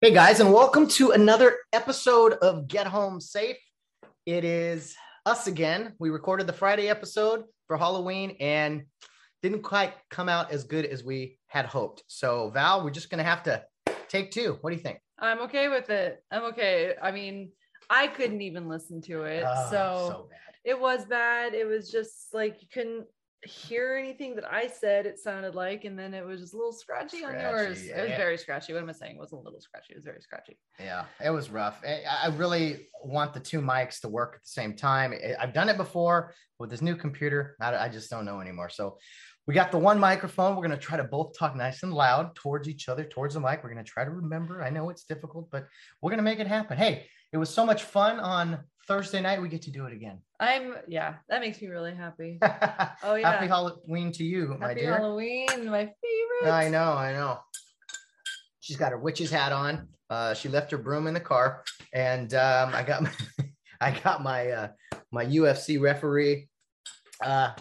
Hey guys, and welcome to another episode of Get Home Safe. It is us again. We recorded the Friday episode for Halloween and didn't quite come out as good as we had hoped. So, Val, we're just going to have to take two. What do you think? I'm okay with it. I'm okay. I mean, I couldn't even listen to it. Oh, so, so bad. it was bad. It was just like you couldn't hear anything that I said, it sounded like, and then it was just a little scratchy, on yours. Scratchy, It was very scratchy. What am I saying? It wasn't a little scratchy, it was very scratchy. Yeah, it was rough. I really want the two mics to work at the same time. I've done it before with this new computer. I, I just don't know anymore. So we got the one microphone. We're going to try to both talk nice and loud towards each other, towards the mic. We're going to try to remember. I know it's difficult, but we're going to make it happen. Hey, it was so much fun on Thursday night. We get to do it again. I'm yeah, that makes me really happy. oh, yeah. Happy Halloween to you, my dear. Happy dear. Halloween, my favorite. I know, I know. She's got her witch's hat on. Uh, she left her broom in the car, and um, I got my, I got my uh, my UFC referee uh,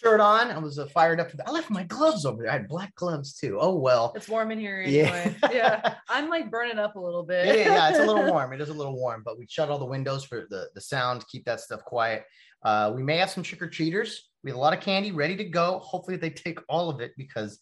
shirt on. I was uh, fired up. I left my gloves over there. I had black gloves too. Oh well. It's warm in here anyway. Yeah. I'm like burning up a little Yeah, bit. yeah, yeah, it's a little warm. It is a little warm, but we shut all the windows for the, the sound, keep that stuff quiet. Uh, we may have some trick or treaters. We have a lot of candy ready to go. Hopefully, they take all of it because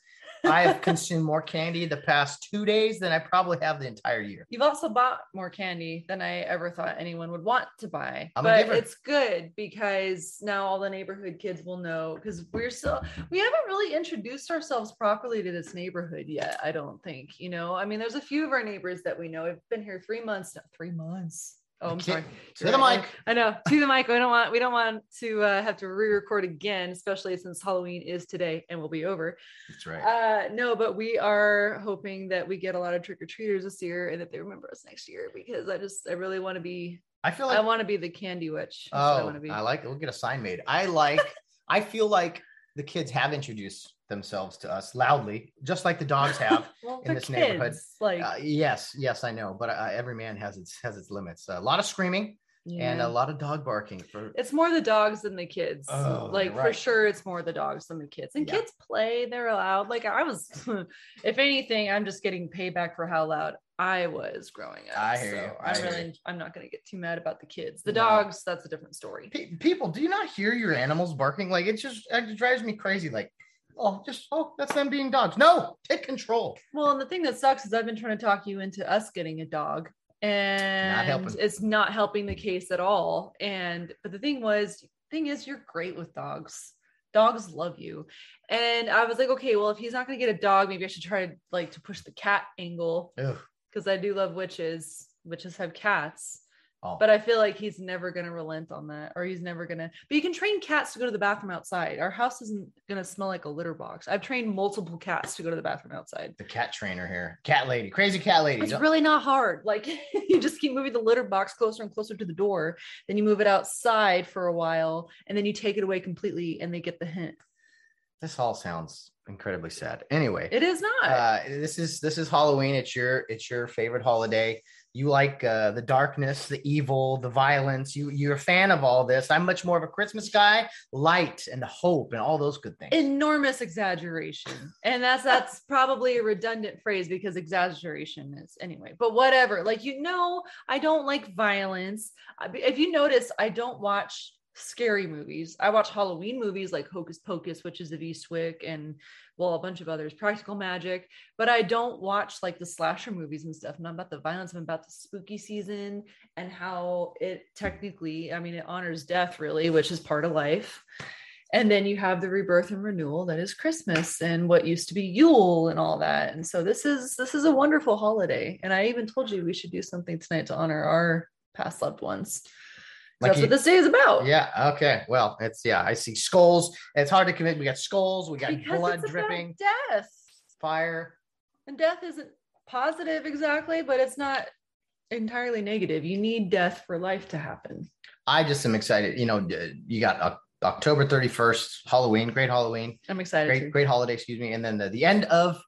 I have consumed more candy the past two days than I probably have the entire year. You've also bought more candy than I ever thought anyone would want to buy. I'm but it's good because now all the neighborhood kids will know because we're still we haven't really introduced ourselves properly to this neighborhood yet. I don't think. You know, I mean, there's a few of our neighbors that we know have been here three months now. Three months. Oh, I'm sorry. To the Right. mic. I know to the mic. We don't want we don't want to uh, have to re-record again, especially since Halloween is today and will be over. That's right. Uh, no, but we are hoping that we get a lot of trick or treaters this year and that they remember us next year because I just I really want to be I feel like I want to be the candy witch. That's I oh, want to be. I like it. We'll get a sign made. I like. I feel like the kids have introduced themselves to us loudly, just like the dogs have. well, in this neighborhood. Like Uh, yes, yes, I know, but uh, every man has its has its limits. a lot of screaming and a lot of dog barking for it's more the dogs than the kids. Oh, like you're for sure, it's more the dogs than the kids. And Yeah. kids play; they're loud. Like I was, if anything, I'm just getting payback for how loud I was growing up. I hear so you. I I'm hear really, I'm not going to get too mad about the kids. The No. dogs, that's a different story. Pe- people. Do you not hear your animals barking? Like it just it drives me crazy. Like oh, just oh, that's them being dogs. No, take control. Well, and the thing that sucks is I've been trying to talk you into us getting a dog, and helping. it's not helping the case at all. And but the thing was, thing is, you're great with dogs. Dogs love you. And I was like, okay, well, if he's not gonna get a dog, maybe I should try like to push the cat angle because I do love witches. Witches have cats. Oh, But I feel like he's never gonna relent on that, or he's never gonna. But you can train cats to go to the bathroom outside. Our house isn't gonna smell like a litter box. I've trained multiple cats to go to the bathroom outside. the cat trainer here, cat lady, crazy cat lady. It's Don't- really not hard. Like you just keep moving the litter box closer and closer to the door. Then you move it outside for a while, and then you take it away completely, and they get the hint. this all sounds incredibly sad. Anyway, It is not. uh, this is this is Halloween. It's your it's your favorite holiday. You like uh, the darkness, the evil, the violence. You you're a fan of all this. I'm much more of a Christmas guy, light and hope and all those good things. Enormous exaggeration, and that's that's probably a redundant phrase because exaggeration is anyway. But whatever. Like you know, I don't like violence. If you notice, I don't watch scary movies. I watch Halloween movies like Hocus Pocus, Witches of Eastwick, and well, a bunch of others, Practical Magic. But I don't watch like the slasher movies and stuff. Not about the violence. I'm about the spooky season and how it technically, I mean, it honors death really, which is part of life. And then you have the rebirth and renewal that is Christmas and what used to be Yule and all that. And so this is this is a wonderful holiday. And I even told you we should do something tonight to honor our past loved ones. Like That's you- what this day is about. Yeah. Okay. Well, it's yeah. I see skulls. It's hard to commit. We got skulls. We got because blood dripping, death. fire. And death isn't positive exactly, but it's not entirely negative. You need death for life to happen. I just am excited. You know, you got Oc- October 31st, Halloween, great Halloween, I'm excited. great, to. great holiday, excuse me. And then the, the end of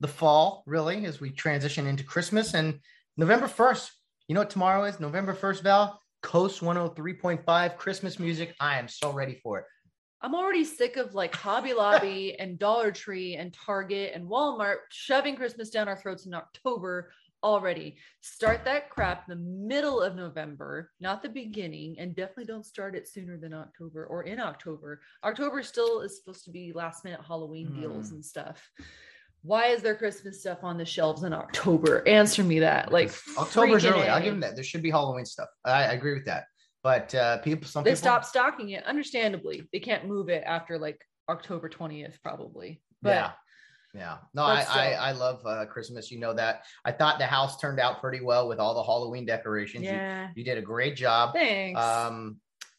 the fall, really, as we transition into Christmas and November 1st. You know what tomorrow is? November 1st, Val? KOST 103.5 Christmas music. I am so ready for it. I'm already sick of like Hobby Lobby and Dollar Tree and Target and Walmart shoving Christmas down our throats in October already. Start that crap in the middle of November, not the beginning, and definitely don't start it sooner than October or in October. October still is supposed to be last minute Halloween deals Mm. and stuff. Why is there Christmas stuff on the shelves in October? Answer me that. Like October's early. I'll give them that. There should be Halloween stuff. I, I agree with that. But uh, people, some They people stopped stocking it, understandably. They can't move it after like October 20th, probably. But yeah. Yeah. No, I, I. I love uh, Christmas. You know that. I thought the house turned out pretty well with all the Halloween decorations. You- yeah. You, did a great job. Thanks. Um,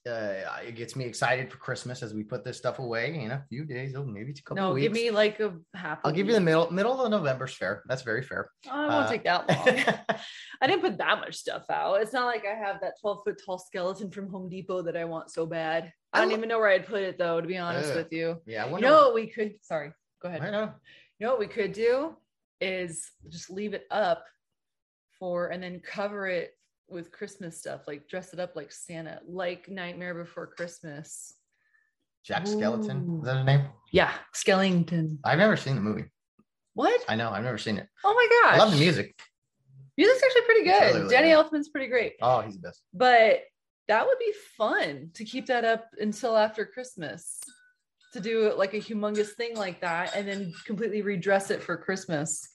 uh, it gets me excited for Christmas as we put this stuff away in a few days, Oh, maybe it's a couple no, weeks. give me like a half. I'll give you the middle middle of November's fair. That's very fair. Oh, it won't uh, take that long. I didn't put that much stuff out. It's not like I have that 12 foot tall skeleton from Home Depot that I want so bad. I don't even know where I'd put it though, to be honest Ugh. with you. yeah, I You know what we could, sorry, go ahead. I know. You know what we could do is just leave it up for and then cover it with Christmas stuff, like dress it up like Santa, like Nightmare Before Christmas. Jack Skeleton. Ooh. Is that his name? Yeah, Skellington. I've never seen the movie. What? I know. I've never seen it. Oh my gosh. I love the music. Music's actually pretty good. really, really Danny good. Elfman's pretty great. Oh, he's the best. But that would be fun to keep that up until after Christmas. To do like a humongous thing like that and then completely redress it for Christmas.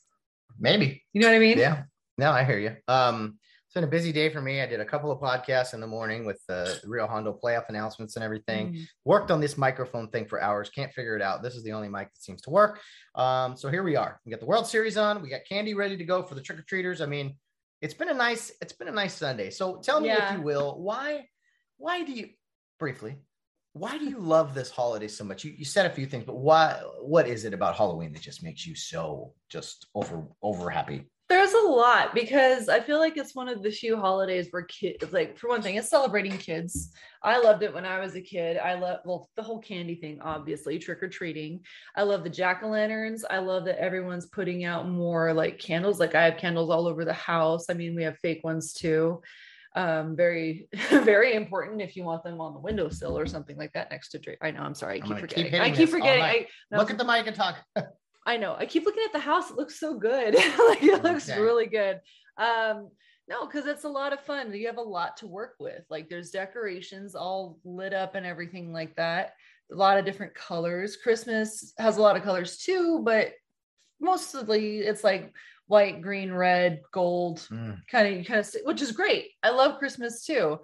Maybe. You know what I mean? Yeah. No, I hear you. Um, it's been a busy day for me. I did a couple of podcasts in the morning with the Rio Hondo playoff announcements and everything. Mm. Worked on this microphone thing for hours. Can't figure it out. This is the only mic that seems to work. Um, so here we are. We got the World Series on. We got candy ready to go for the trick or treaters. I mean, it's been a nice. It's been a nice Sunday. So tell me Yeah. if you will, why, why do you briefly? Why do you love this holiday so much? You, you said a few things, but why? What is it about Halloween that just makes you so just over over happy? There's a lot because I feel like it's one of the few holidays where kids, like, for one thing, it's celebrating kids. I loved it when I was a kid. I love, well, the whole candy thing, obviously, trick or treating. I love the jack o' lanterns. I love that everyone's putting out more like candles. Like, I have candles all over the house. I mean, we have fake ones too. Um, very, very important if you want them on the windowsill or something like that next to drink. I know, I'm sorry. I I'm keep gonna keep forgetting. I keep forgetting. I, no, Look at the mic and talk. I know. I keep looking at the house. It looks so good. like it looks really good. Um, no, because it's a lot of fun. You have a lot to work with. Like there's decorations all lit up and everything like that. A lot of different colors. Christmas has a lot of colors too, but mostly it's like white, green, red, gold, Mm. kind of kind of which is great. I love Christmas too.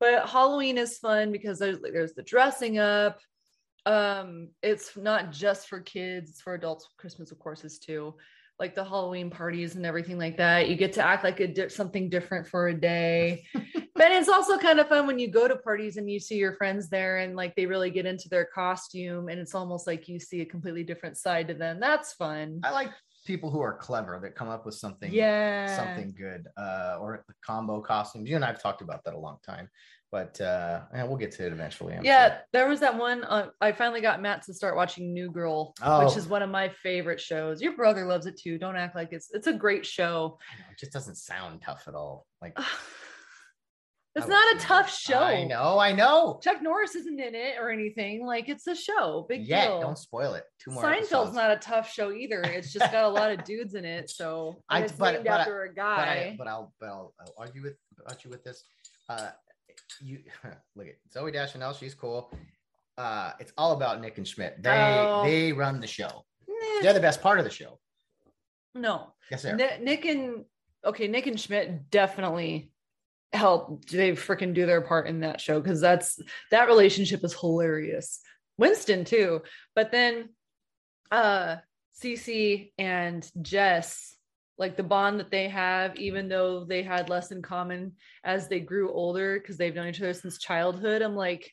But Halloween is fun because there's there's the dressing up. Um it's not just for kids, it's for adults. Christmas of course is too. Like the Halloween parties and everything like that. You get to act like a di- something different for a day. but it's also kind of fun when you go to parties and you see your friends there and like they really get into their costume and it's almost like you see a completely different side to them. That's fun. I like people who are clever that come up with something Yeah. something good uh or the combo costumes you and i've talked about that a long time but uh and we'll get to it eventually I'm yeah, sure. there was that one. Uh, I finally got Matt to start watching New Girl, Oh. which is one of my favorite shows. Your brother loves it too. Don't act like it's it's a great show. Know, it just doesn't sound tough at all like it's I not a tough show. i know i know Chuck Norris isn't in it or anything. Like it's a show. Big yeah deal. don't spoil it two more Seinfeld's episodes. not a tough show either. It's just got a lot of dudes in it. So I- it's but- named but I- after a but, guy. I, but I'll but I'll, I'll argue with argue with this. Uh, you look at Zooey Deschanel, she's cool. Uh, it's all about Nick and Schmidt. They Oh. they run the show. Nah, They're the best part of the show. no, Yes, sir. Ni- Nick and okay, Nick and Schmidt definitely help they freaking do their part in that show because that's that relationship is hilarious. Winston too, but then uh Cece and Jess, like the bond that they have, even though they had less in common as they grew older because they've known each other since childhood. I'm like,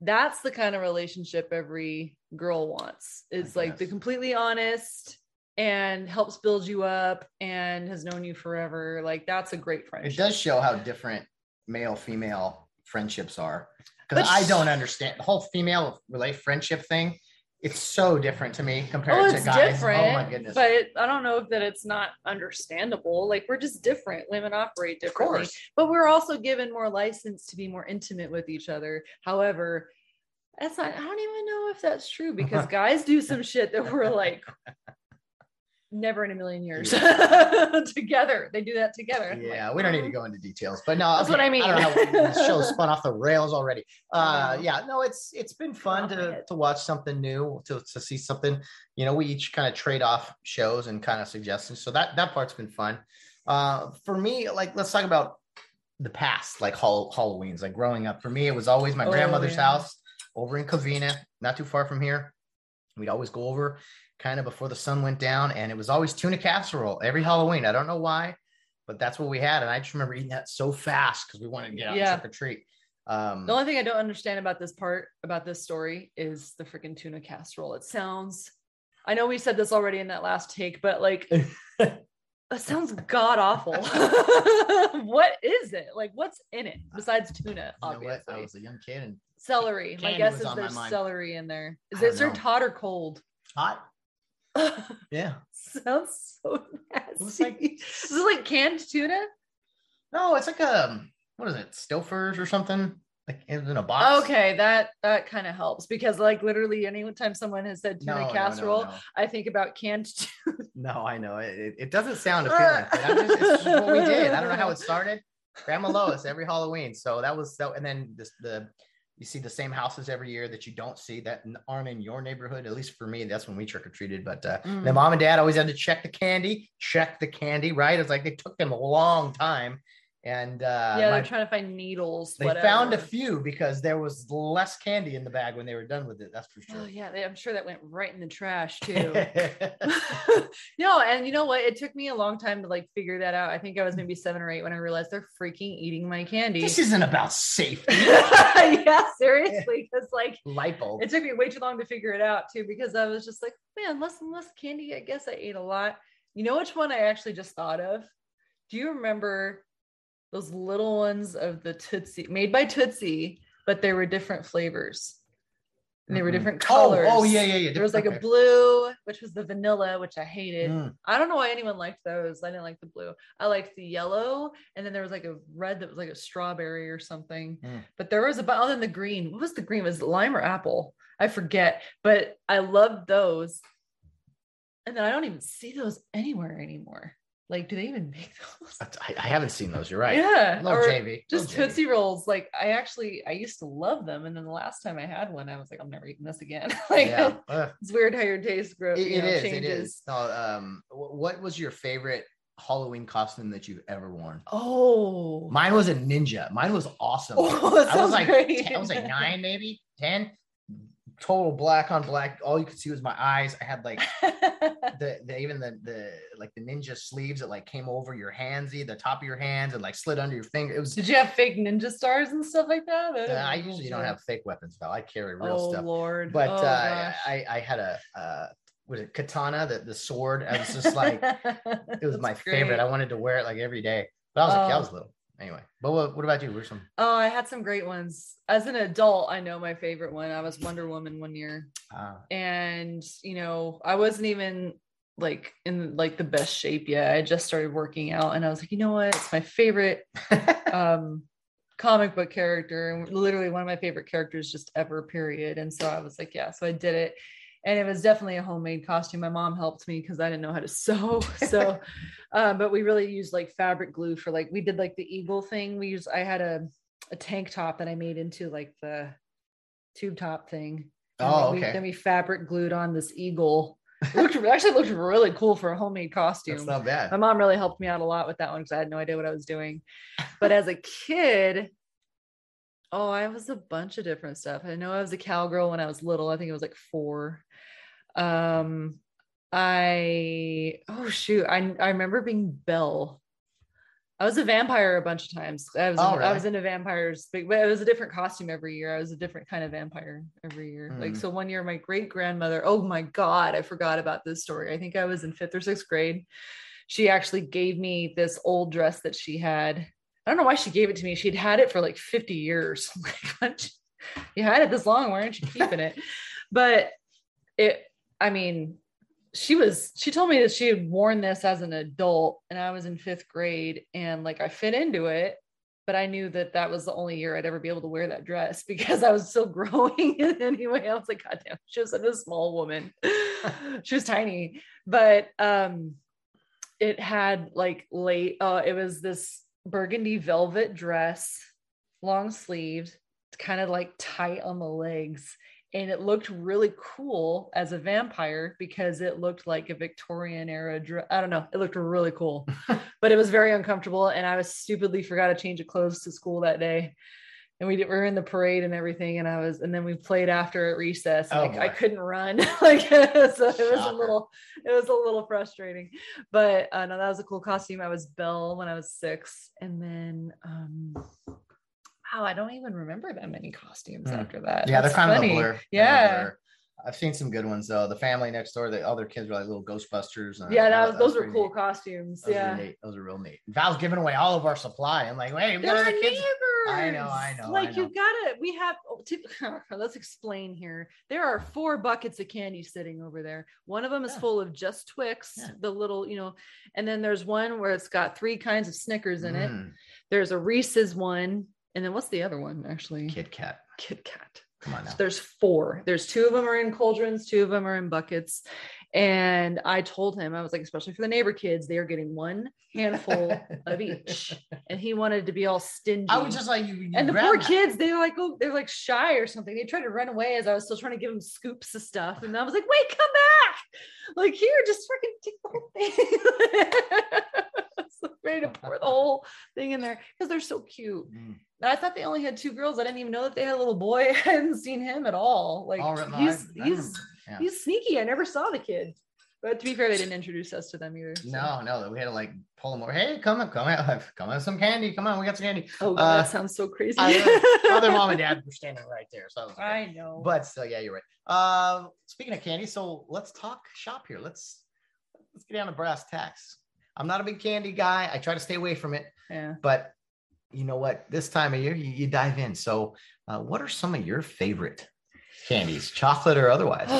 that's the kind of relationship every girl wants. It's like the completely honest, and helps build you up and has known you forever. Like that's a great friendship. It does show how different male female friendships are because I don't understand the whole female relate friendship thing. It's so different to me compared Oh, to it's guys. different. Oh my goodness! But it, I don't know that it's not understandable. Like we're just different. Women operate of differently. course, but we're also given more license to be more intimate with each other. However, that's not, I don't even know if that's true because guys do some shit that we're like never in a million years together. They do that together. Yeah, like, we don't need to go into details, but no, That's what I I don't know mean. the show spun off the rails already. Uh, know. yeah, no, it's it's been fun to to watch something new, to to see something. You know, we each kind of trade off shows and kind of suggestions, so that that part's been fun. Uh, for me, like let's talk about the past, like Hall- Halloween's. Like growing up, for me, it was always my Oh, grandmother's yeah. house over in Covina, not too far from here. We'd always go over kind of before the sun went down, and it was always tuna casserole every Halloween. I don't know why, but that's what we had, and I just remember eating that so fast because we wanted to get out Yeah. and trick or treat. Um, The only thing I don't understand about this part, about this story, is the freaking tuna casserole. It sounds, I know we said this already in that last take, but like, it sounds god awful. what is it? Like, what's in it besides tuna? you know Obviously? I was a young kid and celery. My guess is there's celery in there. Is it served hot or cold? hot. Yeah. Sounds so nasty. like- is it like canned tuna? No, it's like a what is it? Stouffer's or something? Like in a box. Okay, that that kind of helps because like literally anytime someone has said No, tuna no, no, casserole, no. I think about canned tuna. No, I know it. It, doesn't sound appealing. just, it's just what we did. I don't know how it started. Grandma Lois every Halloween. So that was so. And then this the you see the same houses every year that you don't see that aren't in your neighborhood. At least for me, that's when we trick or treated. But uh, Mm. the mom and dad always had to check the candy, check the candy. Right? It's like they took them a long time. And uh, yeah, they're trying to find needles. they whatever. found a few because there was less candy in the bag when they were done with it. That's for Oh sure. yeah, they, I'm sure that went right in the trash too. no, and you know what? It took me a long time to like figure that out. I think I was maybe seven or eight when I realized they're freaking eating my candy. this isn't about safety. yeah, seriously, because like Light bulb. it took me way too long to figure it out too because I was just like, man, less and less candy. I guess I ate a lot. You know which one I actually just thought of? Do you remember those little ones of the Tootsie made by Tootsie, but they were different flavors? And they were different Oh, colors. oh, yeah, yeah, yeah. There was like Okay. a blue, which was the vanilla, which I hated. Mm. I don't know why anyone liked those. I didn't like the blue. I liked the yellow, and then there was like a red that was like a strawberry or something. Mm. But there was about other than the green. What was the green? Was it lime or apple? I forget. But I loved those. And then I don't even see those anywhere anymore. Like, do they even make those? I, I haven't seen those. You're right. Yeah. Love or JV. just Love JV. Tootsie Rolls. Like, I actually I used to love them. And then the last time I had one, I was like, I'm never eating this again. like Yeah. Ugh. it's weird how your taste grows. It- it is. Changes. is. No, um, what was your favorite Halloween costume that you've ever worn? Oh. Mine was a ninja. Mine was awesome. Oh, I was like, great. 10 I was like nine, maybe ten. Total black on black. All you could see was my eyes. I had like the, the even the the like the ninja sleeves that like came over your hands, the top of your hands, and like slid under your finger. It was. Did you have fake ninja stars and stuff like that? Uh, I usually don't have fake weapons though. I carry real oh stuff. Lord. But oh, uh. I I had a uh, was it katana the the sword. I was just like it was That's my favorite. I wanted to wear it like every day. But I was like, I Oh. was little. Anyway, but what, what about you? Where's some? Oh, I had some great ones. As an adult, I know my favorite one. I was Wonder Woman one year. Uh, And, you know, I wasn't even like in like the best shape yet. I just started working out and I was like, you know what? It's my favorite um comic book character and literally one of my favorite characters just ever period and so i was like yeah so i did it and it was definitely a homemade costume my mom helped me because i didn't know how to sew so um, but we really used like fabric glue for like we did like the eagle thing we used i had a, a tank top that i made into like the tube top thing And Oh, then we, okay. then we fabric glued on this eagle it looked it actually looked really cool for a homemade costume That's not bad. my mom really helped me out a lot with that one because I had no idea what I was doing. But as a kid, oh, I was a bunch of different stuff. I know I was a cowgirl when I was little. I think it was like four. Um, I oh shoot, I I remember being Belle. I was a vampire a bunch of times. I was Oh, I really? was into vampires, but but it was a different costume every year. I was a different kind of vampire every year. Like Mm. so one year my great grandmother, oh my god, I forgot about this story. I think I was in 5th or 6th grade. She actually gave me this old dress that she had. I don't know why she gave it to me. She'd had it for like 50 years. Like, you had it this long, why aren't you keeping it? But it I mean, she was she told me that she had worn this as an adult and i was in fifth grade and like i fit into it but i knew that that was the only year i'd ever be able to wear that dress because i was still growing and anyway. I was like god damn she was such a small woman. She was tiny. But um it had like late uh it was this burgundy velvet dress long sleeved kind of like tight on the legs and it looked really cool as a vampire because it looked like a Victorian era dress. I don't know, it looked really cool, but it was very uncomfortable. And I was stupidly forgot to change of clothes to school that day. And we, did, we were in the parade and everything, and I was, and then we played after at recess. Oh, I, I couldn't run, like so. It was a little, it was a little frustrating, but uh, no, that was a cool costume. I was Belle when I was six, and then um, wow, I don't even remember that many costumes Hmm. after that. Yeah, That's they're kind funny. of a blur. Yeah. blur. I've seen some good ones though. The family next door, the other kids were like little Ghostbusters. and Yeah, that- that, that those was were cool neat. costumes. Those yeah. are. Those are real neat. Val's giving away all of our supply. I'm like, wait, we got other kids. I know, I know, I Like know. you gotta, we have. oh, to- let's explain here. There are four buckets of candy sitting over there. One of them is Yeah. full of just Twix, Yeah. the little, you know, and then there's one where it's got three kinds of Snickers in it. Mm, There's a Reese's one, and then what's the other one actually? Kit Kat. Kit Kat. Come on now. So there's four. There's two of them are in cauldrons, two of them are in buckets. And I told him, I was like, especially for the neighbor kids, they are getting one handful of each. And he wanted to be all stingy. I was just like, you, you and the poor that. kids, they were like, oh, they're like shy or something. They tried to run away as I was still trying to give them scoops of stuff. And I was like, wait, come back. Like, here, just freaking take the whole thing. Ready to pour the whole thing in there because they're so cute. Mm. And I thought they only had two girls. I didn't even know that they had a little boy. I hadn't seen him at all. Like All right, no, I- he's I he's. Yeah. he's sneaky. I never saw the kid. But to be fair, they didn't introduce us to them either. so- No, no, we had to like pull them over. Hey, come on, come on, come on, some candy. Come on, we got some candy. Oh, God, Uh, that sounds so crazy. I, uh, their mom and dad were standing right there. So I I know. but still, yeah, you're right. Uh, speaking of candy, so let's talk shop here. Let's let's get down to brass tacks. I'm not a big candy guy. I try to stay away from it, yeah. but you know what? This time of year, you, you dive in. So, uh, what are some of your favorite candies, chocolate or otherwise?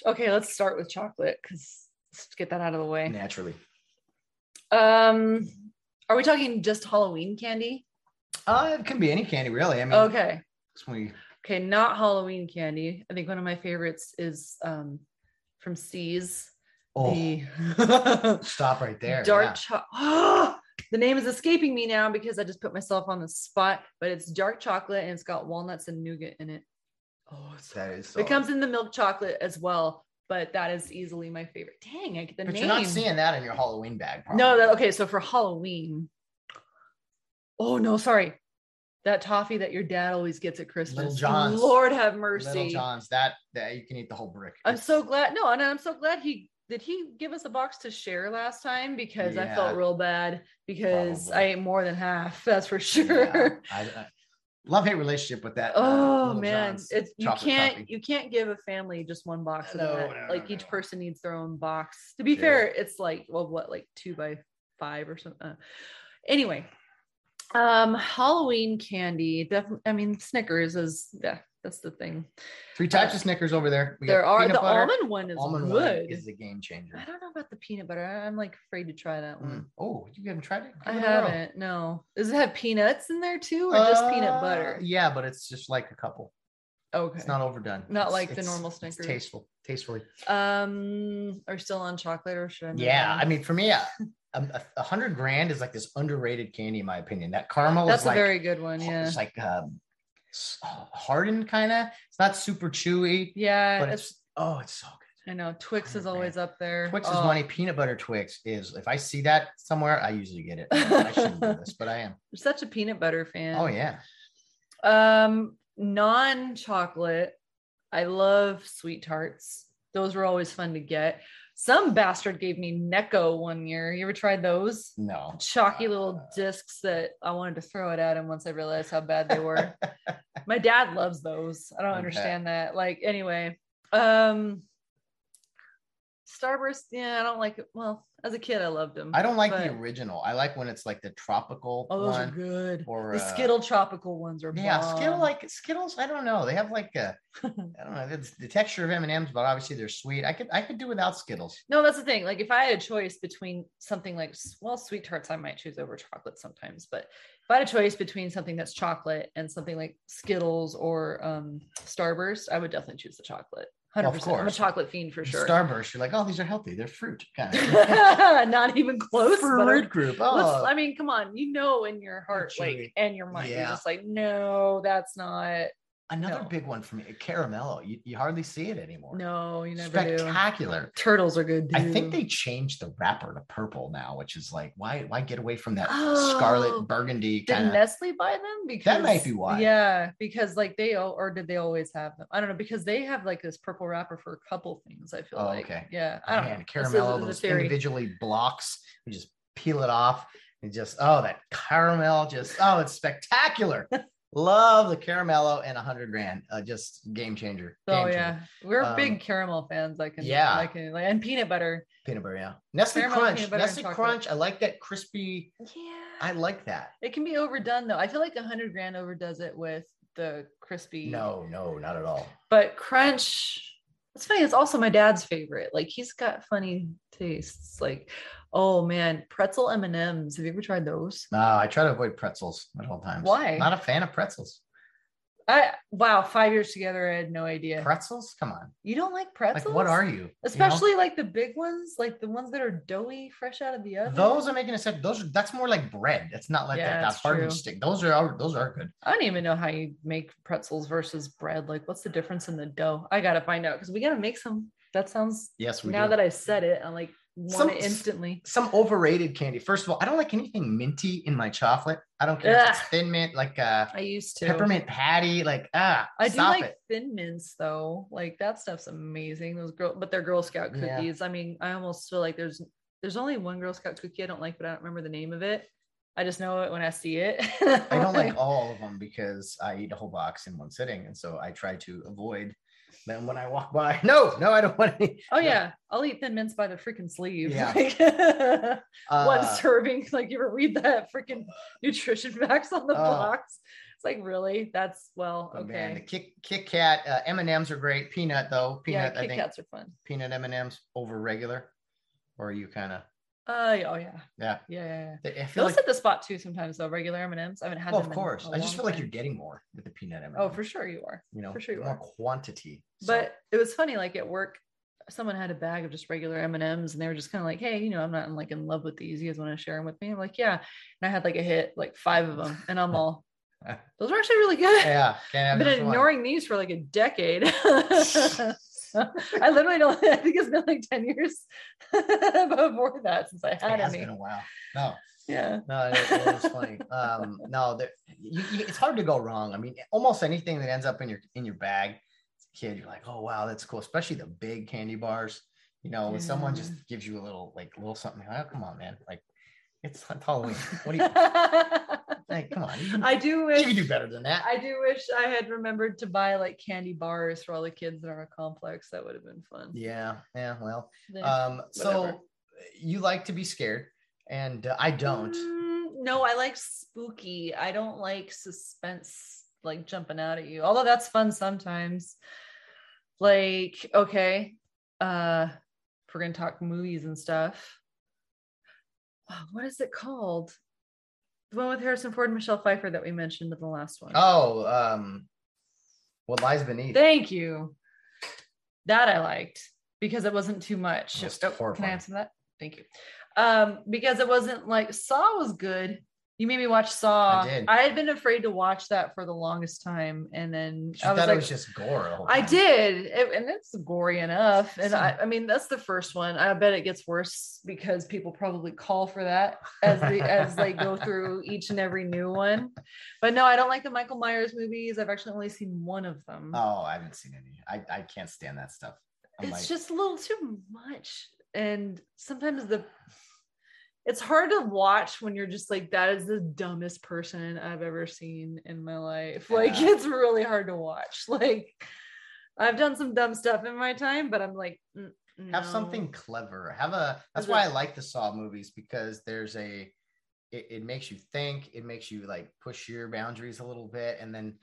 okay, let's start with chocolate because let's get that out of the way. Naturally, Um, are we talking just Halloween candy? uh, it can be any candy, really. I mean, Okay. we Okay, not Halloween candy. I think one of my favorites is um from See's. Oh, The stop right there. dark yeah. chocolate. the name is escaping me now because I just put myself on the spot, but it's dark chocolate and it's got walnuts and nougat in it. Oh, it's That is. it comes in the milk chocolate as well, but that is easily my favorite. Dang, I get the but name. you're not seeing that in your Halloween bag. no, that okay. So for Halloween, oh no, sorry, that toffee that your dad always gets at Christmas. Little John's. Lord have mercy. Little. John's. That that you can eat the whole brick. I'm so glad. No, and I'm so glad he did. He give us a box to share last time because I felt real bad because Probably. I ate more than half. That's for sure. Yeah, I, I love hate relationship with that. uh, Oh Little man, John's it's you can't toffee. you can't give a family just one box of No, that. no, like no, each person needs their own box. To be Yeah. fair, it's like well, what like two by five or something. Uh, anyway, um, Halloween candy. Definitely, I mean Snickers is yeah, that's the thing. Three types uh, of Snickers over there. We there are the butter. almond one is almond one good. is a game changer. I don't know about the peanut butter. I'm like afraid to try that one. Mm. Oh, you haven't tried it? I Give it haven't. No. Does it have peanuts in there too, or just peanut Uh, butter? Yeah, but it's just like a couple. Okay. It's not overdone. Not It's- like the normal it's Snickers. tasteful, tastefully. Um, are still on chocolate or should I? Yeah, on? I mean, for me, a, a, a hundred grand is like this underrated candy, in my opinion. That caramel that's is a like very good one. Yeah. it's like um, hardened kind of. It's not super chewy, Yeah. but it's, it's oh, it's so good. I know Twix is 100 always up there. Twix is Oh, money. Peanut butter Twix is. If I see that somewhere, I usually get it. I shouldn't do this, but I am. I'm such a peanut butter fan. Oh yeah. Um, non-chocolate. I love sweet tarts. Those were always fun to get. Some bastard gave me Necco one year. You ever tried those? No. Chalky little discs that I wanted to throw it at him once I realized how bad they were. My dad loves those. I don't Okay. understand that. Like, anyway, um, Starburst, yeah, I don't like it. Well, as a kid, I loved them. I don't like the original. I like when it's like the tropical Oh, those are good. or, the uh, Skittle tropical ones are Yeah, Skittle like Skittles. I don't know. They have like a, I don't know. It's the texture of M and M's, but obviously they're sweet. I could I could do without Skittles. No, that's the thing. Like if I had a choice between something like well, sweet tarts, I might choose over chocolate sometimes. But if I had a choice between something that's chocolate and something like Skittles or um, Starburst, I would definitely choose the chocolate. Hundred of percent. I'm a chocolate fiend for sure. Starburst, you're like, oh, these are healthy. They're fruit. Kind of. Not even close. fruit group. Oh, I mean, come on. You know, in your heart, like, and your mind, you're just like, no, that's not. Another no. big one for me. Caramello. You, you hardly see it anymore. No, you never do. Spectacular. Turtles are good. I think they changed the wrapper to purple now, which is like, why why get away from that Oh, scarlet burgundy Did kind of Nestle buy them? Because that might be why. Yeah, because like they or did they always have them? I don't know because they have like this purple wrapper for a couple things. I feel Oh, like okay. yeah, I oh, don't man, know. Caramello, is those theory. individually blocks. We just peel it off and just oh that caramel just oh it's spectacular. Love the caramello and a hundred grand. Uh, just game changer. Oh Game changer. yeah, we're Um, big caramel fans. I can yeah. I can like and peanut butter. Peanut butter, yeah. Nestle Caramel, Crunch. peanut butter, and Nestle. Crunch. I like that crispy. Yeah, I like that. it can be overdone though. I feel like a hundred grand overdoes it with the crispy. No, no, not at all. but crunch. It's funny. It's also my dad's favorite. Like he's got funny tastes. Like, oh man, pretzel M and M's. Have you ever tried those? No, I try to avoid pretzels at all times. Why? Not a fan of pretzels. I wow, five years together, I had no idea. Pretzels? Come on. You don't like pretzels? Like, what are you? You know? Especially like the big ones, like the ones that are doughy, fresh out of the oven. Those are making a sense. Those are that's more like bread. It's not like Yeah, that, that true. stick. Those are those are good. I don't even know how you make pretzels versus bread. Like, what's the difference in the dough? I gotta find out because we gotta make some. That sounds. Yes, we now do. that I said it, I'm like want Some- it instantly. Some overrated candy. First of all, I don't like anything minty in my chocolate. I don't care if it's thin mint, like uh I used to. peppermint patty. Like ah, I do like it. thin mints though. Like that stuff's amazing. Those girl, but they're Girl Scout Yeah. cookies. I mean, I almost feel like there's there's only one Girl Scout cookie I don't like, but I don't remember the name of it. I just know it when I see it. I don't like all of them because I eat a whole box in one sitting, and so I try to avoid them when I walk by. No, no, I don't want any. Oh no. yeah, I'll eat thin mints by the freaking sleeve. Yeah. Like, one Uh, serving. Like you ever read that freaking nutrition facts on the Oh. box? It's like really? That's well, oh, okay. man, the Kit Kit Kat uh, M and M's are great. Peanut though, yeah, peanut I Kit think Kats are fun. peanut M and M's over regular, or are you kind of Uh, oh yeah, yeah? yeah, yeah. yeah. Those like hit the spot too sometimes though. Regular M and M's. I haven't had well, them. of course. I just feel like you're getting more with the peanut M. Oh, for sure you are. you know for sure you more are. quantity. So- But it was funny, like at work, someone had a bag of just regular M and M's, and they were just kind of like, "Hey, you know, I'm not in, like in love with these. You guys want to share them with me?" I'm like, "Yeah." And I had like a hit, like five of them, and I'm all, "Those are actually really good." yeah, I've been just one. ignoring these for like a decade. I literally don't. I think it's been like ten years before that since I had It has any. been a while. No, Yeah. no, it, it was funny. Um, no, there, you, you, it's hard to go wrong. I mean, almost anything that ends up in your in your bag, as a kid, you're like, oh wow, that's cool. Especially the big candy bars. You know, when someone just gives you a little like little something, oh come on, man, like it's Halloween. What do you? Like, come on, I do wish you can do better than that. I do wish I had remembered to buy like candy bars for all the kids in our complex. That would have been fun. Yeah, yeah. Well, um, so you like to be scared, and uh, I don't. Mm, no, I like spooky. I don't like suspense, like jumping out at you. Although that's fun sometimes. Like, okay, uh, if we're gonna talk movies and stuff. What is it called? The one with Harrison Ford and Michelle Pfeiffer that we mentioned in the last one. Oh, um, what lies beneath? Thank you. That I liked because it wasn't too much. Was Oh, can I answer that? Thank you. Um, because it wasn't like Saw was good. You made me watch Saw. I did. I had been afraid to watch that for the longest time, and then She I was thought like, it was just gore. I did, it- and it's gory enough. And I, I mean, that's the first one. I bet it gets worse because people probably call for that as they as they go through each and every new one. But no, I don't like the Michael Myers movies. I've actually only seen one of them. Oh, I haven't seen any. I, I can't stand that stuff. I'm it's like, just a little too much and sometimes the it's hard to watch when you're just like that is the dumbest person i've ever seen in my life like it's really hard to watch like i've done some dumb stuff in my time but i'm like mm, have something clever. Have a. That's why I like the Saw movies because there's a. It, it makes you think. It makes you like push your boundaries a little bit, and then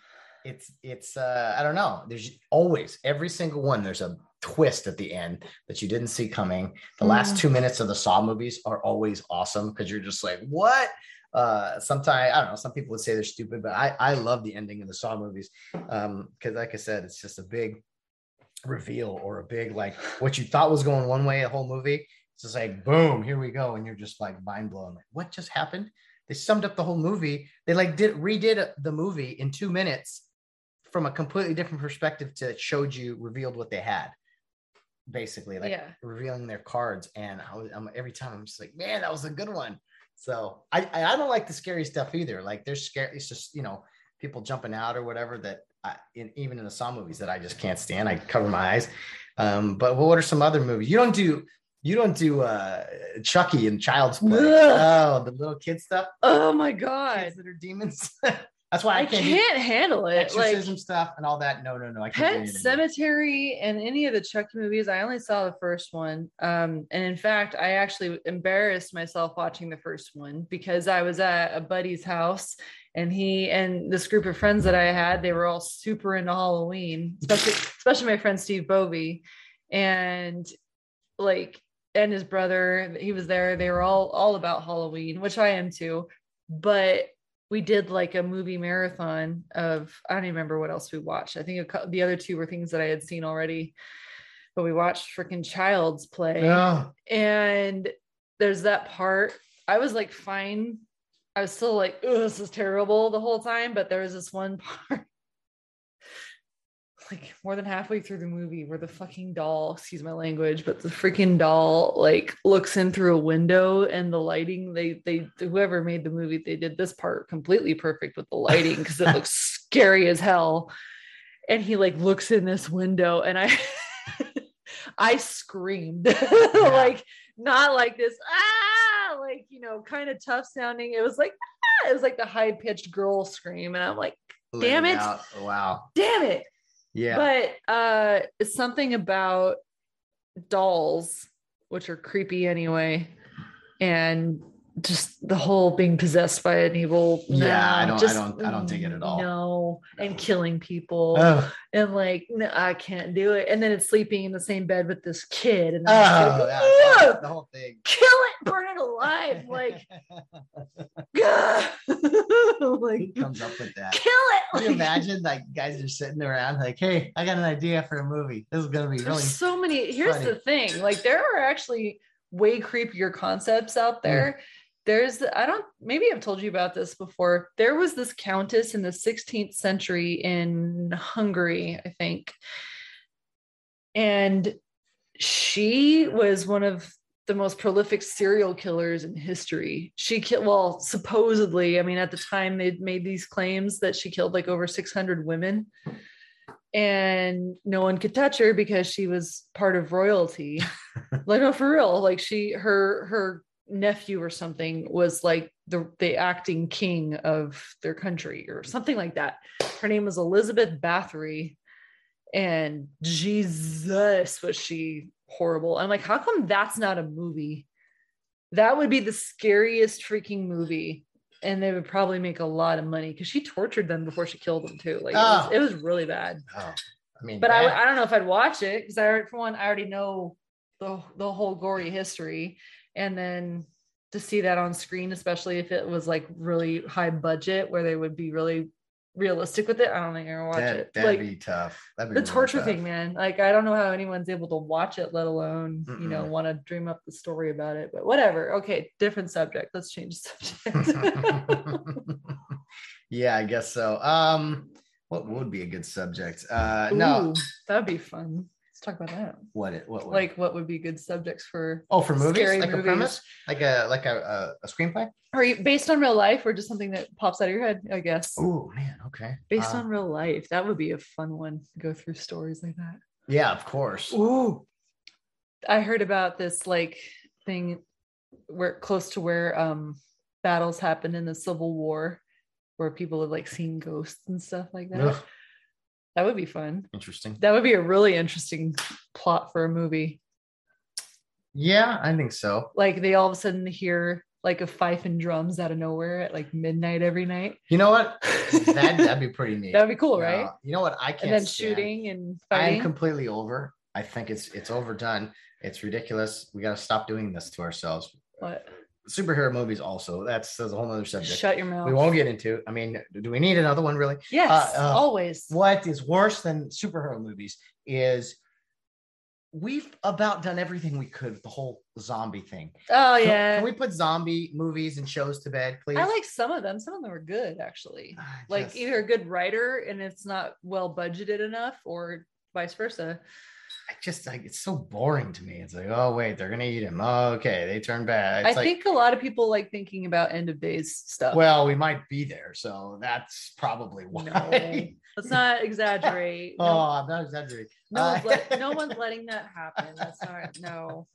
it's it's. uh I don't know. There's always every single one. There's a twist at the end that you didn't see coming. The last Mm. two minutes of the Saw movies are always awesome because you're just like, what? Uh, sometimes I don't know. Some people would say they're stupid, but I I love the ending of the Saw movies um because like I said, it's just a big reveal or a big like what you thought was going one way a whole movie. It's just like boom, here we go, and you're just like mind blown. Like what just happened? They summed up the whole movie. They like did redid the movie in two minutes from a completely different perspective to showed you revealed what they had basically like Yeah. revealing their cards and I was, I'm, every time i'm just like man that was a good one. So I, I don't like the scary stuff either like there's scary it's just you know people jumping out or whatever that I, in, even in the saw movies that i just can't stand i cover my eyes. Um but what are some other movies? You don't do you don't do uh chucky and child's play. Ugh. oh the little kid stuff? Oh my god. kids that are demons that's why i, i can't, can't, handle it like exorcism stuff and all that no no no i can't Pet any of that. Cemetery and any of the Chucky movies, I only saw the first one. Um, and in fact, I actually embarrassed myself watching the first one because I was at a buddy's house and he and this group of friends that I had, they were all super into Halloween, especially especially my friend Steve Bovey. And like and his brother, he was there. They were all all about Halloween, which I am too. But we did like a movie marathon of I don't even remember what else we watched. I think a, cou- the other two were things that I had seen already, but we watched freaking Child's Play, No. and there's that part. I was like, fine. I was still like, oh, this is terrible the whole time, but there was this one part. Like more than halfway through the movie, where the fucking doll, excuse my language, but the freaking doll like looks in through a window and the lighting, they they whoever made the movie, they did this part completely perfect with the lighting because it looks scary as hell. And he like looks in this window and I I screamed like not like this ah like you know kind of tough sounding. It was like ah, it was like the high pitched girl scream and I'm like Damn it. out. Wow. damn it Yeah. but uh something about dolls which are creepy anyway and just the whole being possessed by an evil Yeah, I don't- I just- don't- I don't dig it at all. no and killing people oh, and like no, i can't do it and then it's sleeping in the same bed with this kid and oh, I'm like, yeah, the whole thing. kill it burn it alive like like Who comes up with that? kill it Can you imagine like guys are sitting around like, hey, I got an idea for a movie. This is gonna be There's really so many. Here's funny. the thing: like there are actually way creepier concepts out there. There's, I don't, maybe I've told you about this before. There was this countess in the 16th century in Hungary, I think, and she was one of the most prolific serial killers in history. She killed, well, supposedly, I mean, at the time they'd made these claims that she killed like over 600 women and no one could touch her because she was part of royalty. like no, for real. Like she, her, her nephew or something was like the the acting king of their country or something like that. Her name was Elizabeth Bathory, and Jesus was she horrible. I'm like, how come that's not a movie? That would be the scariest freaking movie. And they would probably make a lot of money because she tortured them before she killed them too. Like it, was, Oh. it was really bad oh, I mean, but I. I don't know if I'd watch it because I for one I already know the the whole gory history, and then to see that on screen, especially if it was like really high budget where they would be really realistic with it, I don't think I'm gonna watch that, it. that'd Like be tough. That'd be the really torture tough. thing, man. Like I don't know how anyone's able to watch it, let alone you know want to dream up the story about it. But whatever. Okay, different subject. Let's change subject. yeah, I guess so. Um, what would be a good subject? Uh, no, that'd be fun. Let's talk about that. what it what would- Like, what would be good subjects for oh for movies scary like a premise like a like a a, a screenplay. Are you based on real life or just something that pops out of your head? I guess. Oh man, okay. based Uh, on real life. That would be a fun one to go through stories like that. Yeah, of course. Ooh. I heard about this like thing where close to where um battles happened in the Civil War where people have like seen ghosts and stuff like that. Ugh, That would be fun. interesting. That would be a really interesting plot for a movie. Yeah, I think so. Like they all of a sudden hear like a fife and drums out of nowhere at like midnight every night. You know what? That that'd be pretty neat. That'd be cool, right? Uh, you know what? I can't. and then stand? shooting and I'm completely over. I think it's it's overdone. It's ridiculous. We got to stop doing this to ourselves. what? Superhero movies also. That's, that's a whole other subject. Shut your mouth. we won't get into. I mean, do we need another one really? Yes, uh, uh, always. What is worse than superhero movies is we've about done everything we could with the whole zombie thing. Oh yeah. Can we put zombie movies and shows to bed, please? I like some of them. Some of them are good actually. I Like either a good writer and it's not well budgeted enough, or vice versa. I just like it's so boring to me. It's like, oh wait, they're gonna eat him. Oh, okay, they turn bad. It's I like, think a lot of people like thinking about end of days stuff. well, we might be there, so that's probably why. no, let's not exaggerate. oh, No, I'm not exaggerating. no, one's uh, let- no one's letting that happen. That's not no.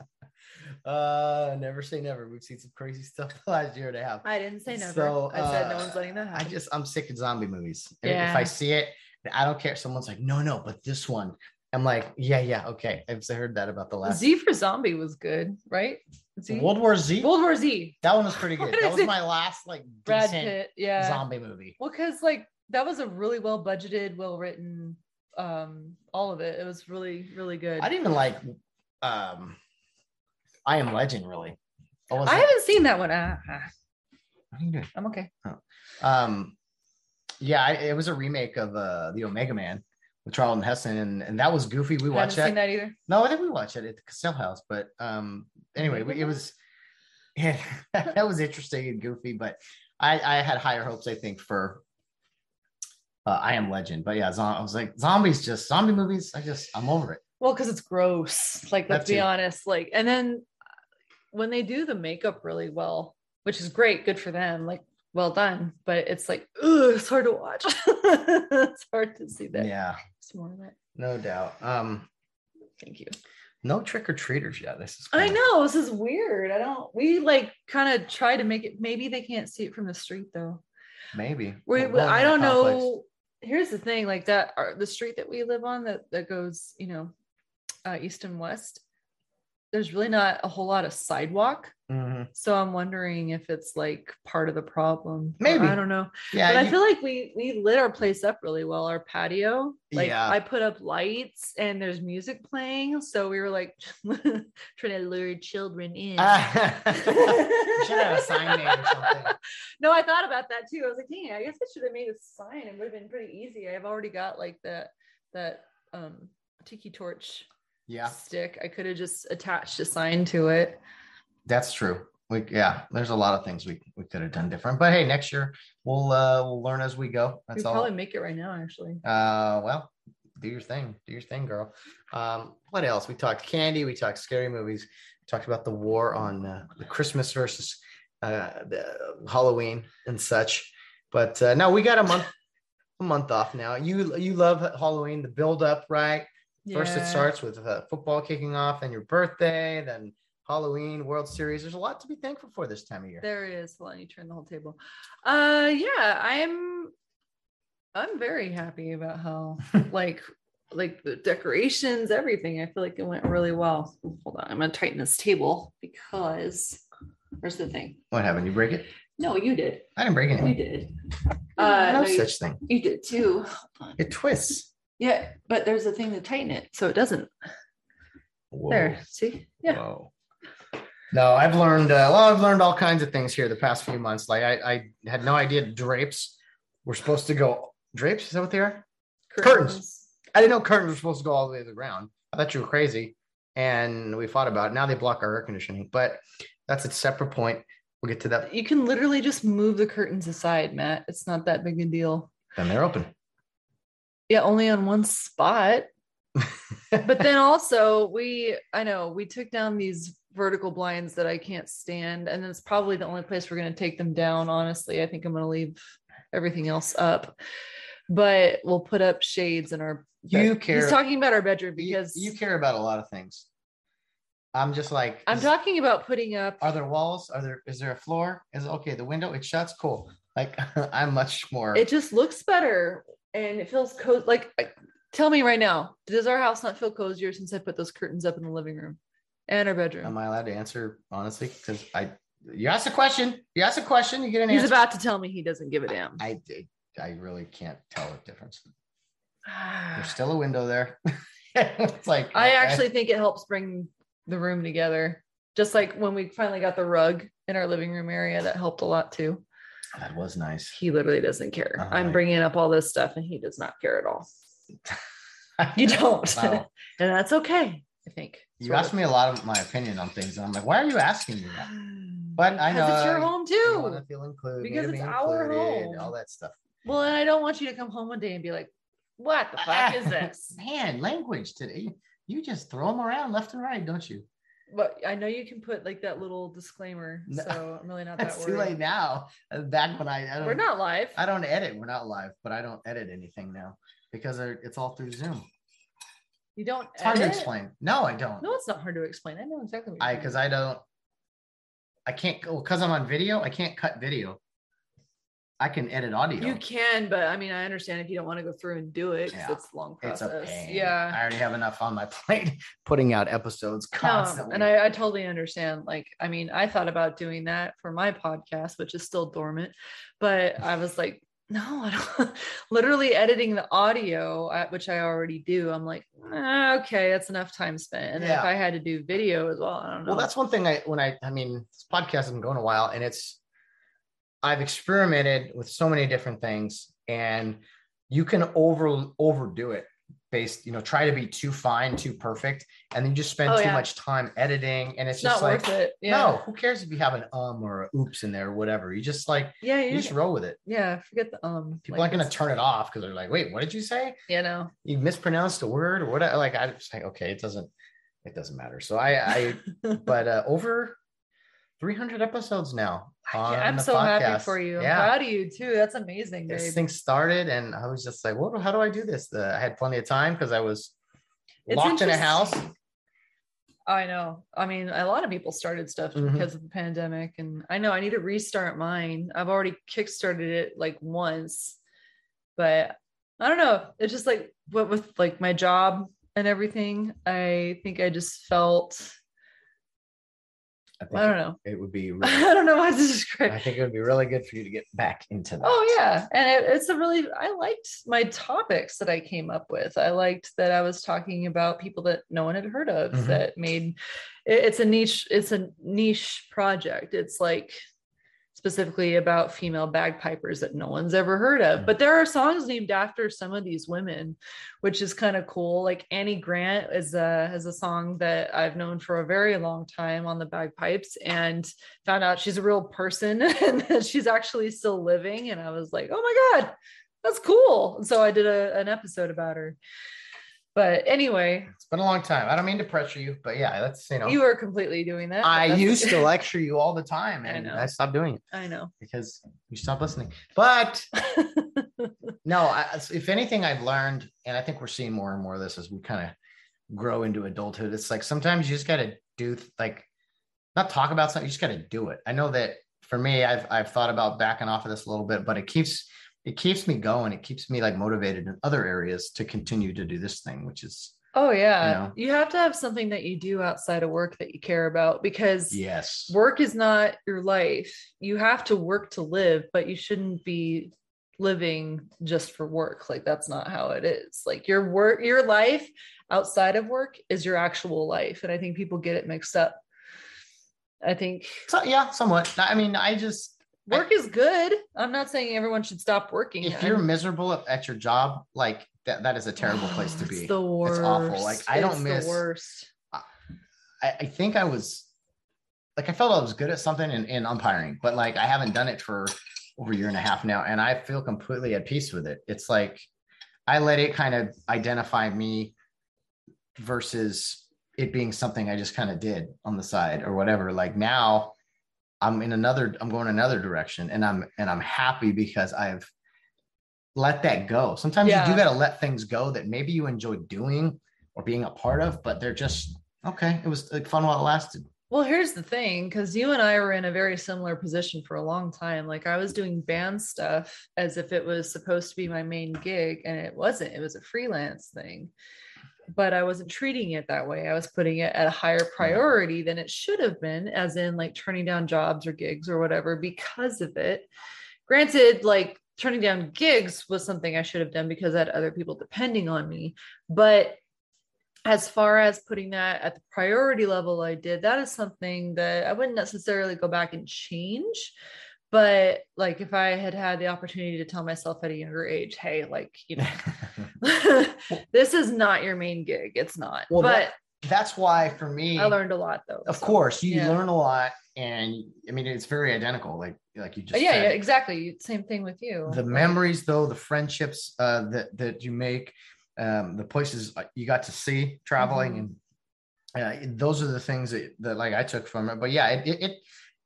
Uh, never say never. We've seen some crazy stuff last year and a half. I didn't say never. So, I said no uh, one's letting that happen. I just I'm sick of zombie movies. And If I see it, I don't care. Someone's like, no, no, but this one. I'm like, yeah, yeah, okay. I've heard that about the last Z for Zombie was good, right? Z? World War Z. World War Z. that one was pretty good. that was it? my last like Brad decent Pitt. Yeah. zombie movie. Well, because like that was a really well budgeted, well written, um, all of it. It was really, really good. I didn't even like um I Am Legend really. I, haven't seen that one. What are you doing? I'm okay. Um yeah, I, it was a remake of uh the Omega Man with Charlton Heston and, and that was goofy. We watched that. seen that either. No, I think we watched it at the Cassell House, but um anyway, it was yeah, that was interesting and goofy, but I I had higher hopes I think for uh, I Am Legend, but yeah, zom- I was like zombies, just zombie movies. I just I'm over it. Well, because it's gross. Like, let's be honest. Like, and then when they do the makeup really well, which is great, good for them. Like, well done. But it's like, ugh, it's hard to watch. it's hard to see that. Yeah, more of it. no doubt. Um, Thank you. no trick or treaters yet. This is I know this is weird. I don't. We like kind of try to make it. Maybe they can't see it from the street though. maybe. We, I don't know. Here's the thing: like that, our, the street that we live on that that goes, you know, uh, east and west. There's really not a whole lot of sidewalk, Mhm. so I'm wondering if it's like part of the problem. Maybe. I don't know, Yeah, but I feel like we we lit our place up really well. Our patio, like Yeah. I put up lights and there's music playing, so we were like trying to lure children in. You should have a sign made or something. no, I thought about that too. I was like, dang, I guess I should have made a sign. It would have been pretty easy. I've already got like that that um tiki torch yeah, stick. I could have just attached a sign to it. that's true. We yeah, there's a lot of things we, we could have done different. But hey, next year we'll uh we'll learn as we go. We That's could all. probably make it right now, actually. Uh well, do your thing. Do your thing, girl. Um, what else? We talked candy, we talked scary movies, we talked about the war on uh, the Christmas versus uh the Halloween and such. But uh no, we got a month a month off now. You you love Halloween, the build up, right? First, it starts with uh, football kicking off, then your birthday, then Halloween, World Series. There's a lot to be thankful for this time of year. There is. it on, you turn the whole table. Uh yeah, I'm I'm very happy about how like like the decorations, everything. I feel like it went really well. Hold on, I'm gonna tighten this table because where's the thing? What happened? You break it? No, you did. I didn't break You anything. did. Uh, no no, you, such thing. you did too. It twists. Yeah, but there's a thing to tighten it so it doesn't. Whoa. There, see? Yeah. Whoa. No, I've learned. Uh, well, I've learned all kinds of things here the past few months. Like I, I had no idea drapes were supposed to go. Drapes? Is that what they are? Curtains. I didn't know curtains were supposed to go all the way to the ground. I thought you were crazy. And we fought about it. Now they block our air conditioning, but that's a separate point. We'll get to that. You can literally just move the curtains aside, Matt. It's not that big a deal. Then they're open. Yeah, only on one spot. but then also we I know we took down these vertical blinds that I can't stand and it's probably the only place we're going to take them down honestly. I think I'm going to leave everything else up. but we'll put up shades in our. You care- He's talking about our bedroom because you, care about a lot of things. I'm just like I'm talking about putting up. Are there walls? Are there? Is there a floor? Is okay? The window it shuts. Cool. Like I'm much more. It just looks better and it feels cozy. Like, tell me right now, does our house not feel cozier since I put those curtains up in the living room and our bedroom? Am I allowed to answer honestly? Because I, you asked a question. You asked a question. You get an He's answer. He's about to tell me he doesn't give a damn. I did. I really can't tell the difference. There's still a window there. it's like okay. actually think it helps bring the room together. Just like when we finally got the rug in our living room area, that helped a lot too. That was nice. He literally doesn't care. Oh, I'm bringing up all this stuff and he does not care at all. You don't. Wow. and that's okay, I think. You asked me a lot of my opinion on things, and I'm like, why are you asking me that? But I Because it's your know, home You want too. to feel included. Because it's our included, home. All that stuff. Well, and I don't want you to come home one day and be like, what the fuck is this? Man, language today. You just throw them around left and right, don't you? But I know you can put like that little disclaimer. No. So I'm really not that too worried. late now. Uh, Back when I, I don't, We're not live. I don't edit. We're not live, but I don't edit anything now because it's all through Zoom. You don't It's hard to explain. No, I don't. No, it's not hard to explain. I know exactly what I because. I don't. I can't go because I'm on video. I can't cut video. I can edit audio. You can, but I mean, I understand if you don't want to go through and do it because Yeah. it's a long it's a process. pain. Yeah. I already have enough on my plate putting out episodes No, constantly. and I, I totally understand. Like, I mean, I thought about doing that for my podcast, which is still dormant, but I was like, no, I don't. Literally editing the audio, uh, which I already do. I'm like, "Ah, okay, that's enough time spent. And then if I had to do video as well, I don't know. Well, that's one thing I when I I mean this podcast has been going a while and it's I've experimented with so many different things and you can over overdo it based, you know, try to be too fine, too perfect, and then you just spend Oh, too yeah. much time editing and it's, it's just like it. Yeah. no, who cares if you have an um or a oops in there or whatever. You just like Yeah. you You just roll with it. yeah. Forget the um. People like aren't gonna turn it off because they're like, wait, what did you say? You know. You mispronounced a word or whatever. Like I just like, okay, it doesn't it doesn't matter. So I I but uh over 300 episodes now. Yeah, I'm so happy for you. I'm proud of you too. That's amazing, This babe. thing started and I was just like, what how do I do this? The, I had plenty of time because I was It's locked in a house. I know. I mean, a lot of people started stuff Mhm. because of the pandemic, and I know I need to restart mine. I've already kickstarted it like once, but I don't know. It's just like what with like my job and everything. I think I just felt I think I don't know. it would be really, I don't know how to describe. I think it would be really good for you to get back into that. Oh yeah, and it, it's a really I liked my topics that I came up with. I liked that I was talking about people that no one had heard of Mhm. that made it- it's a niche it's a niche project. It's like specifically about female bagpipers that no one's ever heard of. Mhm. But there are songs named after some of these women, which is kind of cool. Like Annie Grant is a has a song that I've known for a very long time on the bagpipes and found out she's a real person and that she's actually still living. And I was like, oh my God, that's cool. And so I did a, an episode about her. But anyway, It's been a long time. I don't mean to pressure you, but yeah, that's you know you were completely doing that. I used to lecture you all the time and know. I stopped doing it I know. because you stopped listening. But no, I, if anything, I've learned, and I think we're seeing more and more of this as we kind of grow into adulthood. It's like sometimes you just got to do like not talk about something, you just got to do it. I know that for me, I've I've thought about backing off of this a little bit, but it keeps it keeps me going. It keeps me like motivated in other areas to continue to do this thing, which is Oh yeah. You know? You have to have something that you do outside of work that you care about because yes, work is not your life. You have to work to live, but you shouldn't be living just for work. Like that's not how it is. Like your work, your life outside of work is your actual life. And I think people get it mixed up. I think so yeah, somewhat. I mean, I just work is good. I'm not saying everyone should stop working. if you're I'm- miserable at, at your job, like that, that is a terrible place to It's be. the worst. It's awful. Like, I don't It's miss- the worst. I, I think I was like I felt I was good at something in, in umpiring, but like I haven't done it for over a year and a half now, and I feel completely at peace with it. It's like I let it kind of identify me versus it being something I just kind of did on the side or whatever. Like now I'm in another, I'm going another direction and I'm and I'm happy because I've let that go. Sometimes Yeah. you do got to let things go that maybe you enjoy doing or being a part of, but they're just okay. It was like fun while it lasted. Well, here's the thing, because you and I were in a very similar position for a long time. Like I was doing band stuff as if it was supposed to be my main gig, and it wasn't. It was a freelance thing. But I wasn't treating it that way. I was putting it at a higher priority than it should have been, as in like turning down jobs or gigs or whatever because of it. Granted, like turning down gigs was something I should have done because I had other people depending on me. But as far as putting that at the priority level I did, that is something that I wouldn't necessarily go back and change. But like if I had had the opportunity to tell myself at a younger age, hey, like, you know, this is not your main gig. It's not. Well, but that- That's why for me, I learned a lot though. of so. course, you yeah. learn a lot, and I mean it's very identical. Like like you just yeah, said. yeah, exactly. Same thing with you. the memories though the friendships uh, that that you make um, the places uh, you got to see traveling Mhm. and uh, those are the things that, that like i took from it but yeah it, it it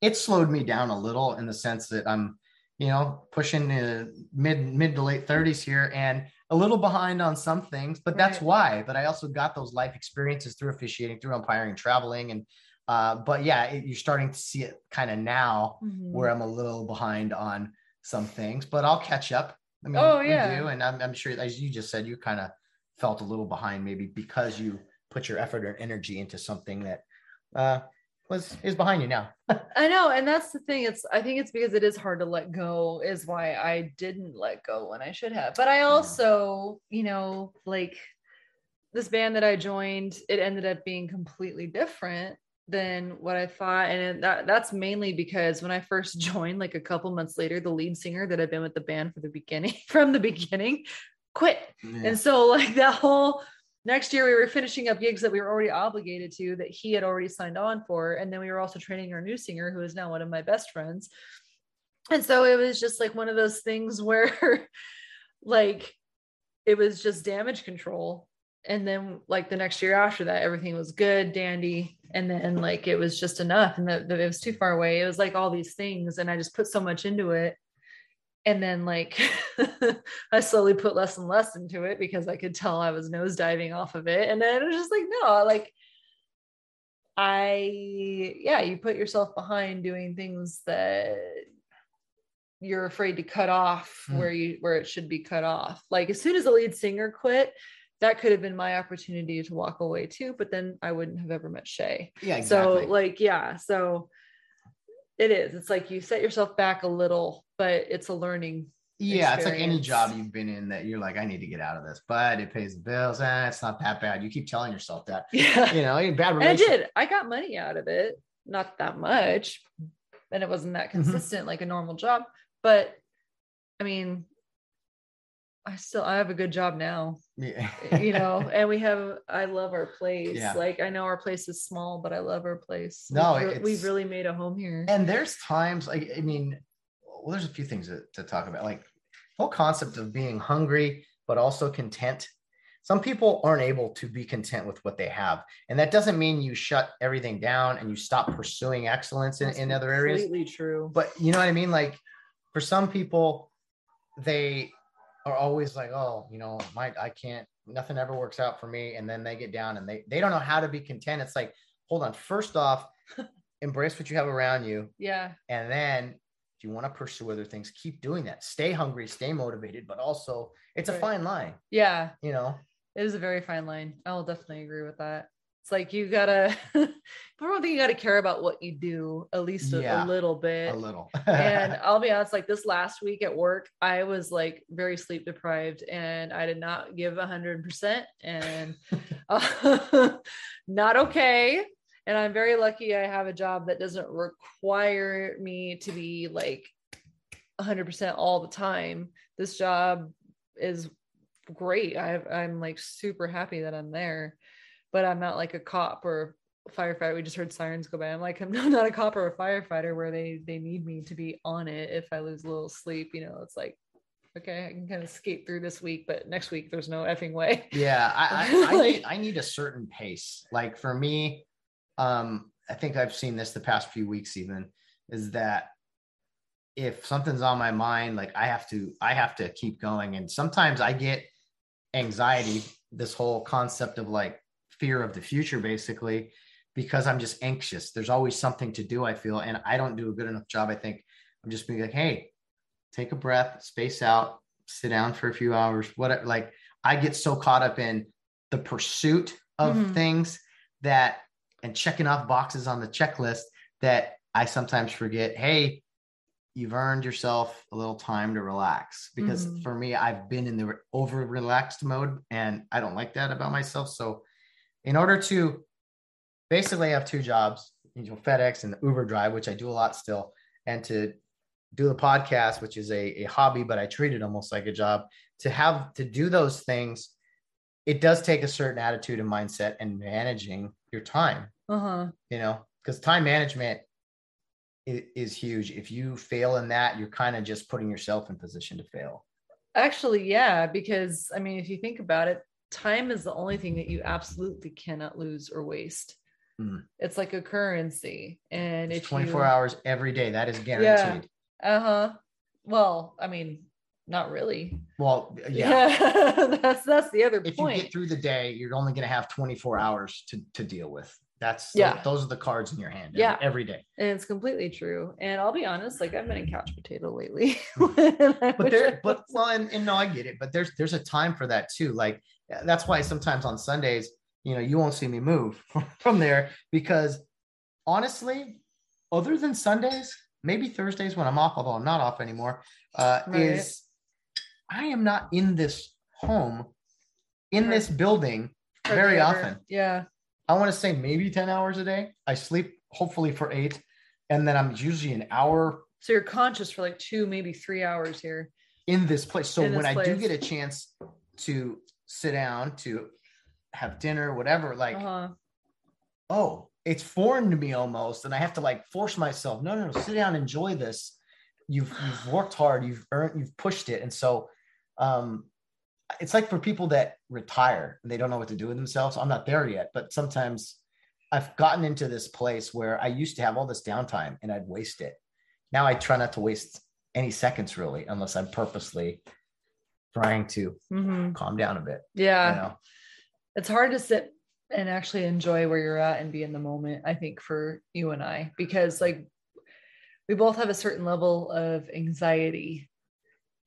it slowed me down a little in the sense that i'm you know pushing uh, mid mid to late 30s here and a little behind on some things but that's why but i also got those life experiences through officiating through umpiring traveling and uh, but yeah it, you're starting to see it kind of now mhm. where I'm a little behind on some things, but I'll catch up. I mean, Oh, yeah. do, and I'm, I'm sure, as you just said, you kind of felt a little behind, maybe because you put your effort and energy into something that uh, was is behind you now. I know, and that's the thing. It's I think it's because it is hard to let go, is why I didn't let go when I should have. But I also, you know, like this band that I joined, it ended up being completely different than what I thought. And that that's mainly because when I first joined, like a couple months later, the lead singer that had been with the band for the beginning from the beginning quit. And so like that whole next year we were finishing up gigs that we were already obligated to that he had already signed on for. And then we were also training our new singer, who is now one of my best friends. And so it was just like one of those things where like it was just damage control. And then like the next year after that, everything was good, dandy. And then like it was just enough. And that it was too far away. It was like all these things. And I just put so much into it and then like I slowly put less and less into it because I could tell I was nosediving off of it. And then it was just like, no, like I yeah, you put yourself behind doing things that you're afraid to cut off Hmm. where you where it should be cut off. Like as soon as the lead singer quit, that could have been my opportunity to walk away too, but then I wouldn't have ever met Shay. yeah, exactly. So like yeah, so it is. It's like you set yourself back a little, but it's a learning. yeah, it's like any job you've been in that you're like, I need to get out of this, but it pays the bills. Eh, it's not that bad. You keep telling yourself that. Yeah. You know, bad and I did. I got money out of it, not that much, and it wasn't that Mhm. consistent like a normal job. But I mean, I still I have a good job now, Yeah. Eh, you know, and we have I love our place. Yeah. Like I know our place is small, but I love our place. No, we've, we've really made a home here. and there's times like i mean well there's a few things to, to talk about like whole concept of being hungry but also content some people aren't able to be content with what they have and that doesn't mean you shut everything down and you stop pursuing excellence in, That's in other areas Completely true. but you know what i mean like for some people they are always like oh you know my i can't nothing ever works out for me and then they get down and they they don't know how to be content it's like hold on first off embrace what you have around you yeah. and then if you want to pursue other things keep doing that stay hungry stay motivated but also it's a fine line Yeah. you know It is a very fine line. I will definitely agree with that. It's like you gotta, I don't think you gotta care about what you do at least a, Yeah, a little bit. a little and I'll be honest, like this last week at work, I was like very sleep deprived and I did not give a hundred percent and uh, not okay. And I'm very lucky I have a job that doesn't require me to be like a hundred percent all the time. This job is great. I, I'm like super happy that I'm there, but I'm not like a cop or firefighter. We just heard sirens go by. I'm like, I'm not a cop or a firefighter where they they need me to be on it if I lose a little sleep. You know, it's like, okay, I can kind of skate through this week, but next week there's no effing way. yeah I, I, I, need, I need a certain pace like for me um i think i've seen this the past few weeks even is that if something's on my mind, like I have to, I have to keep going. And sometimes I get anxiety, this whole concept of like fear of the future, basically, because I'm just anxious. There's always something to do, I feel, and I don't do a good enough job. I think I'm just being like, hey, take a breath, space out, sit down for a few hours, whatever. Like I get so caught up in the pursuit of Mhm. things that and checking off boxes on the checklist that I sometimes forget, hey, you've earned yourself a little time to relax. Because Mhm. for me, I've been in the over relaxed mode and I don't like that about myself. So in order to basically have two jobs, you know, FedEx and Uber drive, which I do a lot still, and to do the podcast, which is a, a hobby, but I treat it almost like a job. To have to do those things, it does take a certain attitude and mindset and managing your time, Uh-huh. you know, because time management is, is huge. If you fail in that, you're kind of just putting yourself in position to fail. Actually, yeah, because I mean, if you think about it, time is the only thing that you absolutely cannot lose or waste. Mm. It's like a currency. And It's 24 you, hours every day. That is guaranteed. Uh-huh. Well, I mean, not really. Well, yeah. that's that's the other If point. you get through the day, you're only going to have 24 hours to, to deal with. That's Yeah. those are the cards in your hand every- Yeah. every day. and it's completely true. And I'll be honest, like I've been a couch potato lately. but there but well and, and no i get it but there's there's a time for that too like that's why sometimes on sundays you know you won't see me move from there because honestly other than sundays maybe thursdays when i'm off although i'm not off anymore uh Right. is i am not in this home in Right. this building very often Yeah. i want to say maybe 10 hours a day i sleep hopefully for eight and then i'm usually an hour So you're conscious for like two, maybe three hours here. in this place. So In when I do get a chance to sit down to have dinner, whatever, like, Uh-huh. oh, it's foreign to me almost, and I have to like force myself. No, no, no, sit down, enjoy this. You've you've worked hard, you've earned, you've pushed it, and so um, it's like for people that retire and they don't know what to do with themselves. I'm not there yet, but sometimes I've gotten into this place where I used to have all this downtime and I'd waste it. Now I try not to waste any seconds really, unless I'm purposely trying to Mhm. calm down a bit. Yeah. You know? it's hard to sit and actually enjoy where you're at and be in the moment i think for you and i because like we both have a certain level of anxiety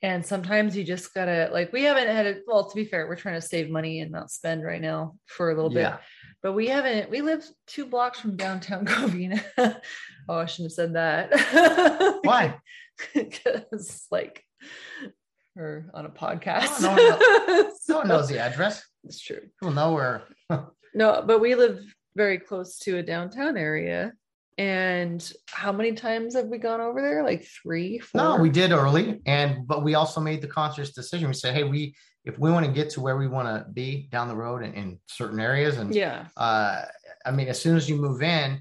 and sometimes you just gotta like we haven't had it well to be fair we're trying to save money and not spend right now for a little bit Yeah. but we haven't we live two blocks from downtown covina oh i shouldn't have said that Why? because like we're on a podcast No, no, No So- one knows the address. it's true People know where. no, but we live very close to a downtown area. And how many times have we gone over there? Like three, four? No, we did early, and but we also made the conscious decision. We said, hey, we if we want to get to where we want to be down the road in, in certain areas, and Yeah. uh, I mean, as soon as you move in,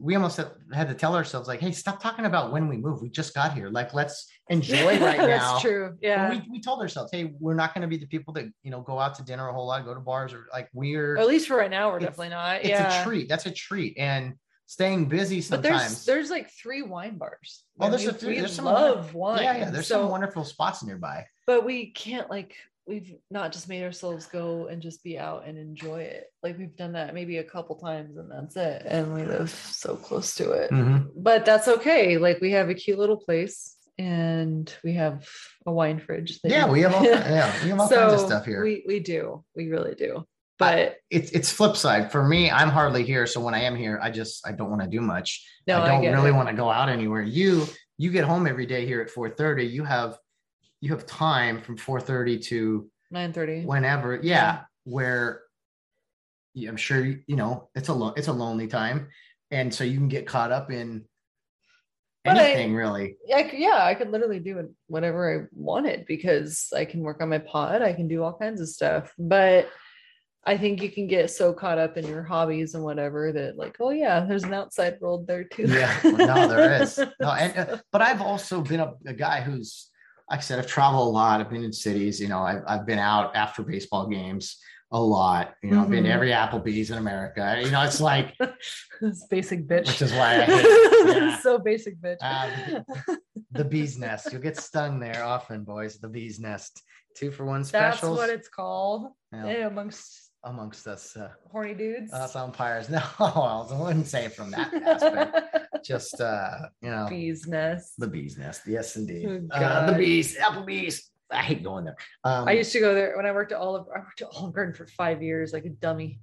we almost had- to tell ourselves like, hey, stop talking about when we move. We just got here. Like, let's enjoy right now. That's true. Yeah. we, we told ourselves, hey, we're not going to be the people that you know go out to dinner a whole lot, go to bars, or like we're. At least for right now, we're definitely not. it's yeah. a treat. That's a treat, and staying busy But there's sometimes. there's like three wine bars. Oh, well, And there's a we- few- we there's some love wine. yeah, yeah. There's so, some wonderful spots nearby. but we can't like we've not just made ourselves go and just be out and enjoy it. Like we've done that maybe a couple times and that's it. And we live so close to it. Mhm. but that's okay. Like we have a cute little place and we have a wine fridge. that Yeah, we have all, yeah, we have all kinds of stuff here. We we do. We really do. But it's it's flip side for me. I'm hardly here, so when I am here, I just I don't want to do much. no, I I, don't get really it. want to go out anywhere. You you get home every day here at 4:30. You have you have time from 4:30 to 9:30. whenever. Yeah, Yeah. where I'm sure you know it's a lo- it's a lonely time, and so you can get caught up in But I- anything really. I yeah, I could literally do it- whatever I wanted because I can work on my pod. I can do all kinds of stuff. But I think you can get so caught up in your hobbies and whatever that like, oh yeah, there's an outside world there too. Yeah, no, there is. No, and uh, but I've also been a, a guy who's, like I said, I've traveled a lot. I've been in cities. You know, I've I've been out after baseball games a lot. You know, I've been to Mhm. every Applebee's in America. You know, it's like, It's basic bitch. which is why I hate. Yeah. so basic bitch. Uh, the bee's nest. You'll get stung there often, boys. The bee's nest. Two for one specials. That's what it's called Yeah. amongst amongst us uh, horny dudes. us umpires. No, I wouldn't say it from that aspect. Just uh, you know, Bees nest. the bee's nest. Yes, indeed. Oh, Uh, the bees, Applebee's. I hate going there. Um, I used to go there when I worked at Olive. I worked at Olive Garden for five years, like a dummy,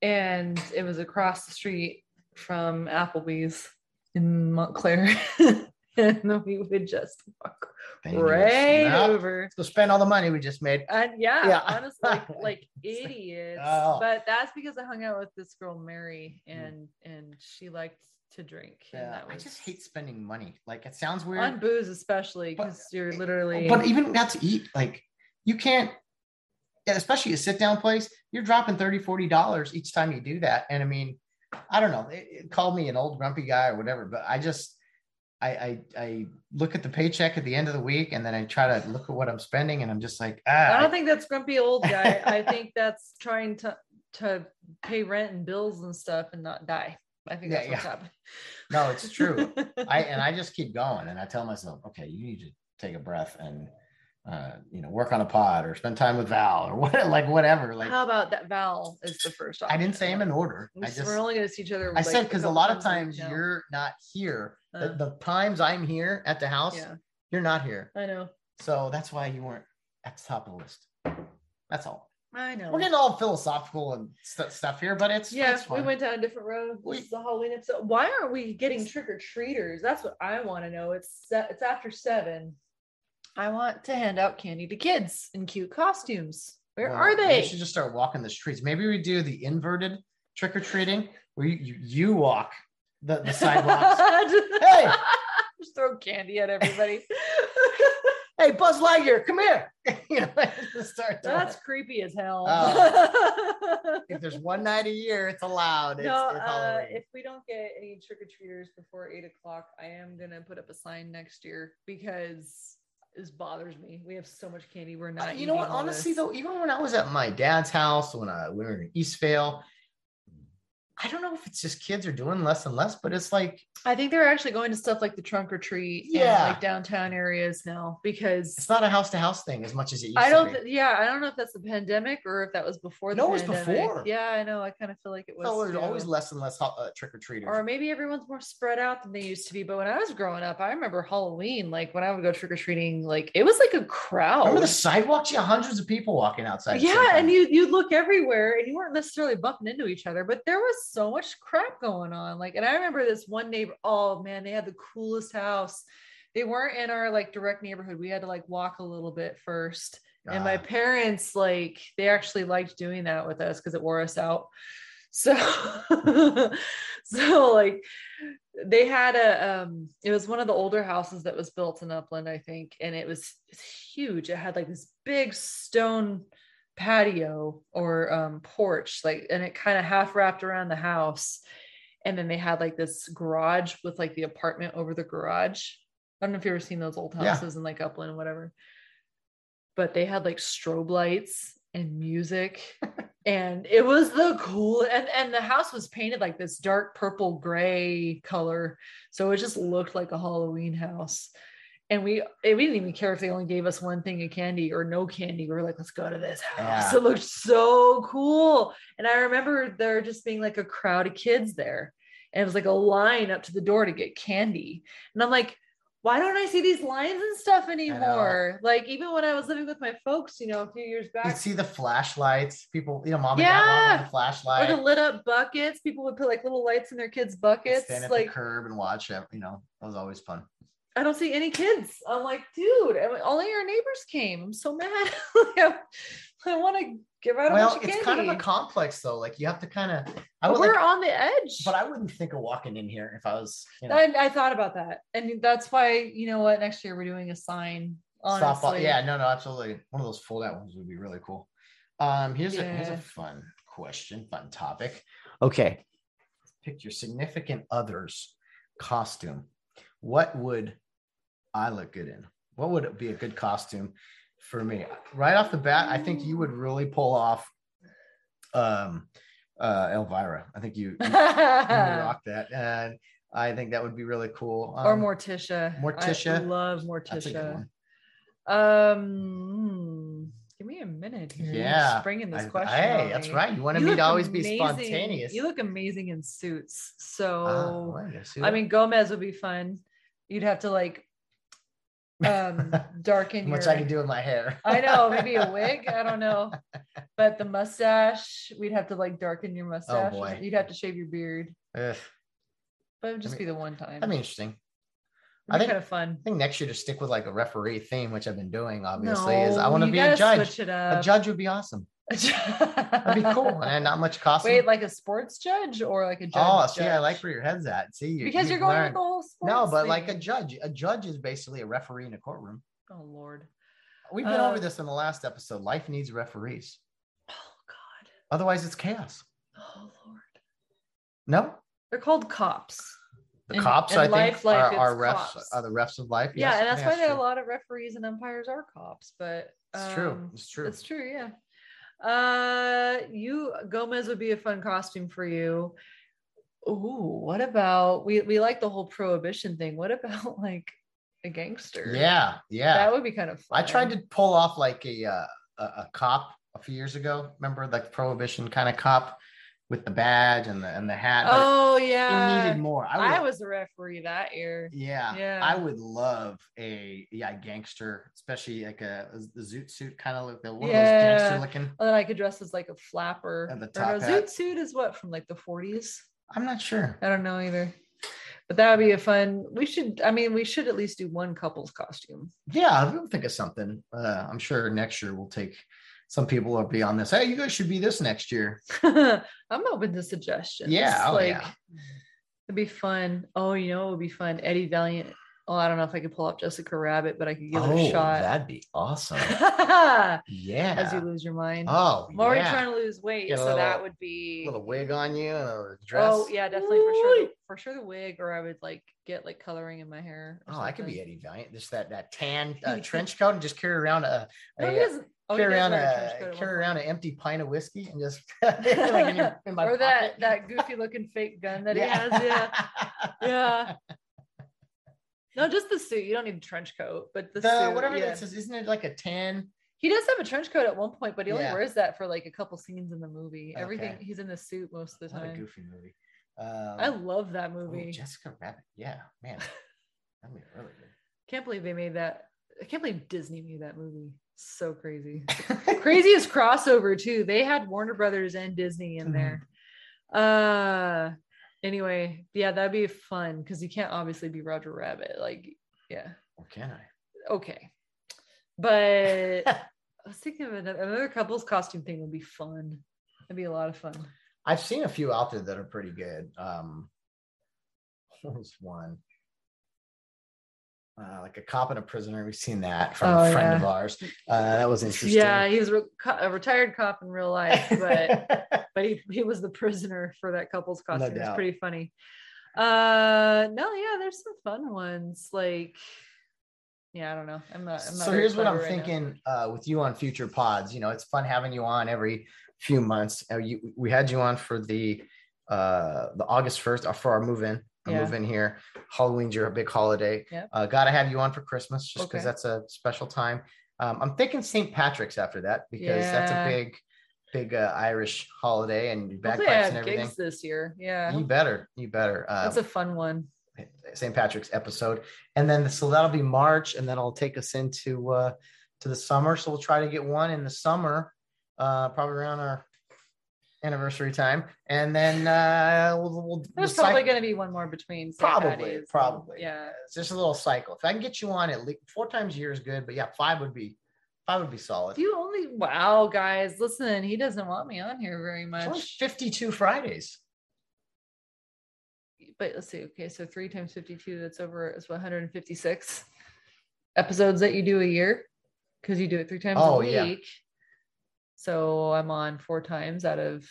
and it was across the street from Applebee's in Montclair, and then we would just walk right Nope. over. So spend all the money we just made. And yeah, Yeah. honestly, like, like idiots. Oh. But that's because I hung out with this girl Mary, mm. and and she liked to drink. Yeah, that I just hate spending money. Like it sounds weird. on booze, especially because you're literally. But even not to eat, like you can't, yeah, especially a sit down place, you're dropping 30 $40 each time you do that. And I mean, I don't know, it, it called me an old grumpy guy or whatever, but I just, I, I, I look at the paycheck at the end of the week and then I try to look at what I'm spending and I'm just like, ah, I don't think that's grumpy old guy. I think that's trying to to pay rent and bills and stuff and not die. I think Yeah, that's what's yeah. happening. no, it's true. I, and I just keep going and I tell myself, okay, you need to take a breath and, uh, you know, work on a pod or spend time with Val or what, like whatever. Like How about that Val is the first I didn't say option. him in order. I just, We're only going to see each other. I like, said because a lot of times you're not here. Uh, the, the times I'm here at the house, yeah, you're not here. I know. So that's why you weren't at the top of the list. That's all. I know. We're getting all philosophical and st- stuff here, but it's yeah, it's we went down a different road. We- This is the Halloween episode. Why aren't we getting trick or treaters? That's what I want to know. It's se- it's after seven. I want to hand out candy to kids in cute costumes. Where Well, are they? We should just start walking the streets. Maybe we do the inverted trick or treating where you, you, you walk the, the sidewalks. Hey! just throw candy at everybody. hey, Buzz Lightyear, come here. you know, start That's it. creepy as hell. If there's one night a year, it's allowed. It's, no, it's uh, if we don't get any trick or treaters before eight o'clock, I am gonna put up a sign next year because this bothers me. We have so much candy. We're Uh, not. you know what? Honestly, this. though, even when I was at my dad's house, when I we were in Eastvale, I don't know if it's just kids are doing less and less, but it's like I think they're actually going to stuff like the trunk or treat, Yeah. like downtown areas now because it's not a house to house thing as much as it used to. I don't. th- yeah, I don't know if that's the pandemic or if that was before. The No, it was before. Yeah, I know. I kind of feel like it was. So there's always less and less uh, trick or treaters. or maybe everyone's more spread out than they used to be. But when I was growing up, I remember Halloween. Like when I would go trick or treating, like it was like a crowd. Remember the sidewalks? You had hundreds of people walking outside. at the same yeah, and you you'd look everywhere, and you weren't necessarily bumping into each other, but there was so much crap going on. Like, and I remember this one neighbor. Oh man, they had the coolest house. They weren't in our like direct neighborhood. We had to like walk a little bit first. And my Ah, parents like they actually liked doing that with us because it wore us out. So so like they had a um it was one of the older houses that was built in Upland, I think, and it was huge. It had like this big stone patio or um porch, like and it kind of half wrapped around the house. And then they had like this garage with like the apartment over the garage. I don't know if you've ever seen those old Yeah. houses in like Upland and whatever but they had like strobe lights and music and it was the cool and and the house was painted like this dark purple gray color so it just looked like a halloween house and we we didn't even care if they only gave us one thing of candy or no candy we were like let's go to this house Yeah. it looked so cool and i remember there just being like a crowd of kids there and it was like a line up to the door to get candy and i'm like why don't I see these lines and stuff anymore? Like even when I was living with my folks, you know, a few years back. You see the flashlights. People, you know, mom and dad Yeah. with the or the lit up buckets, people would put like little lights in their kids' buckets. stand at Like the curb and watch it. You know, that was always fun. I don't see any kids. I'm like, dude, only our neighbors came. I'm so mad. I, I want to give out a Well, bunch of it's candy. kind of a complex though. Like you have to kind of. I would we're like, on the edge. but I wouldn't think of walking in here if I was. You know, I, I thought about that, and that's why you know what? Next year we're doing a sign. Honestly, softball. Yeah, no, no, absolutely. One of those fold out ones would be really cool. Um, here's a here's a fun question, fun topic. Okay, pick your significant other's costume. What would I look good in? What would be a good costume for me? Right off the bat, I think you would really pull off um uh Elvira. I think you, you, you rock that. And I think that would be really cool. or Um, Morticia. Morticia. I love That's a good Morticia. Um, give me a minute here. Yeah, springing this I- question. hey, that's me. right. You want You me to always be spontaneous. You look amazing in suits. So I I mean, Gomez would be fun. You'd have to like um darken much your. I can do with my hair. I know, maybe a wig. I don't know, but the mustache, we'd have to like darken your mustache. Oh, boy. You'd have to shave your beard, Ugh, but it would just mean- be the one time. that'd be interesting. Be I think- kind of fun. I think next year to stick with like a referee theme, which I've been doing. Obviously, is I want to be a judge. A judge would be awesome. That'd be cool, and not much costume. Wait, like a sports judge or like a judge? oh, see, I like where your head's at. See, you, because you're going learned. with the whole sports. no, but like a judge. A judge is basically a referee in a courtroom. Oh Lord. We've been Uh, over this in the last episode. Life needs referees. Oh God. Otherwise, it's chaos. Oh Lord. No, They're called cops. the cops in I think life, are, are refs. cops. Are the refs of life? yeah, Yes, and that's why there are a lot of referees and umpires are cops. But It's true. um, It's true. It's true. Yeah. Uh, you Gomez would be a fun costume for you. Ooh, what about we? We like the whole prohibition thing. What about like a gangster? Yeah, yeah. that would be kind of fun. I tried to pull off like a uh, a, a cop a few years ago. Remember like prohibition kind of cop with the badge and the and the hat. Oh it yeah. needed more. I, I, was a referee that year. yeah, Yeah. I would love a yeah gangster, especially like a, the zoot suit kind of look, the one of those Yeah. gangster looking. And then I could dress as like a flapper. And the Or top no, zoot suit is what from like the 40s. I'm not sure. I don't know either. But that would be a fun. We should. I mean, we should at least do one couple's costume. Yeah, we'll think of something. Uh, I'm sure next year we'll take. Some people will be on this. Hey, you guys should be this next year. I'm open to suggestions. Yeah, oh, like yeah. it'd be fun. Oh, you know, it would be fun. Eddie Valiant. Oh, I don't know if I could pull up Jessica Rabbit, but I could give it a shot. Oh, that'd be awesome. Yeah. As you lose your mind. Oh, I'm already yeah. trying to lose weight, so little- that would be. A little wig on you and a dress. Oh yeah, definitely for sure. For sure the wig, or I would like get like coloring in my hair. Oh, I could be. Eddie Valiant. Just that that tan uh, trench coat and just carry around a, a No, oh, carry around a a coat at one carry around an empty pint of whiskey and just like in, your, in or that pocket. that goofy looking fake gun that he has. Yeah, yeah. No, just the suit. You don't need a trench coat, but the, The, suit. whatever yeah. it says, isn't it like a tan? He does have a trench coat at one point, but he only Yeah. wears that for like a couple scenes in the movie. Everything he's in the suit most of the What a time. goofy movie. Um, I love that movie. Jessica Rabbit. Yeah, man, that'd be really good. Can't believe they made that. I can't believe Disney made that movie. So crazy. Craziest crossover too. They had Warner Brothers and Disney in Mhm. there. Uh anyway, yeah, that'd be fun because you can't obviously be Roger Rabbit. Like, yeah, Or can I? okay. But I was thinking of another, another couple's costume thing would be fun. It'd be a lot of fun. I've seen a few out there that are pretty good. Um, what was one? Uh, like a cop and a prisoner. We've seen that from Oh, a friend yeah. of ours. Uh, that was interesting. Yeah, he was re- co- a retired cop in real life, but but he, he was the prisoner for that couple's No costume. it's pretty funny. Uh no, yeah, there's some fun ones. Like, yeah, I don't know. I'm not. I'm not so here's what I'm right now. thinking uh, with you on future pods. You know, it's fun having you on every few months. Uh, you, we had you on for the uh, the August first uh, for our move in. Yeah. move in here. Halloween's your big holiday. Yep. Uh, Got to have you on for Christmas just because Okay. that's a special time. Um, I'm thinking St. Patrick's after that because that's a big, big uh, Irish holiday and have and everything. gigs this year. Yeah, You better, you better. Uh, that's a fun one. St. Patrick's episode, and then so that'll be March, and then it'll take us into uh, to the summer. So we'll try to get one in the summer, uh, probably around our anniversary time, and then uh, we'll, we'll There's we'll probably going to be one more between. St. probably Patty's probably Yeah. It's just a little cycle. If I can get you on at least four times a year is good, but yeah, five would be five would be solid. You only? Wow, guys, listen. He doesn't want me on here very much. 52 Fridays. But let's see. Okay, so three times fifty-two. That's over. It's 156 episodes that you do a year because you do it three times Oh, a yeah. week. So I'm on four times out of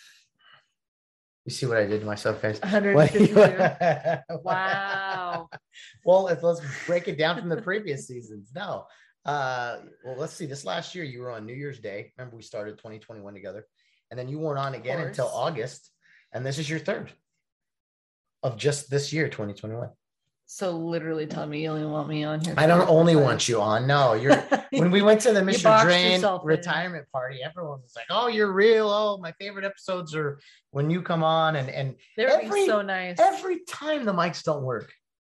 You see what I did to myself, guys? 152. wow. well, let's break it down from the previous seasons. No. Uh, well, let's see. This last year, you were on New Year's Day. Remember, we started 2021 together, and then you weren't on again until. August, and this is your third. of just this year, 2021. So literally tell me you only want me on here. I don't only five. want you on. No, you're when we went to the Mr. Drain yourself in. retirement party, everyone was like, "Oh, you're real. Oh, my favorite episodes are when you come on." And and They were being every- so nice. every time the mics don't work,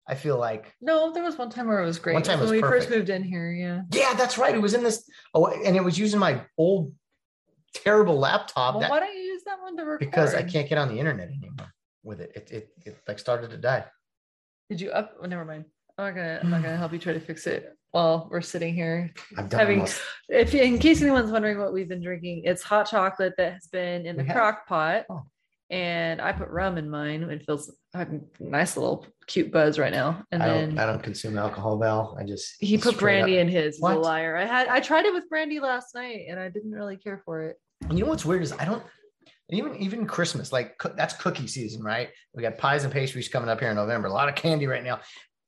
I feel like, no, there was one time where it was great. One time when was we perfect. first moved in here. Yeah. yeah, that's right. It was in this. Oh, and it was using my old terrible laptop Well, that, why don't you use that one to record? because I can't get on the internet anymore with it. It it, it like started to die. Did you up? Oh, never mind. I'm not gonna. I'm not gonna help you try to fix it while we're sitting here. I've done Having- almost. If in case anyone's wondering what we've been drinking, it's hot chocolate that has been in the have? crock pot. Oh. And I put rum in mine. It feels have a nice little cute buzz right now. And I then don't. I don't consume alcohol, Val. I just. he put brandy up- in his. He's a liar. I had I tried it with brandy last night and I didn't really care for it. You know what's weird is I don't even even Christmas like that's cookie season, right? We got pies and pastries coming up here in November. A lot of candy right now.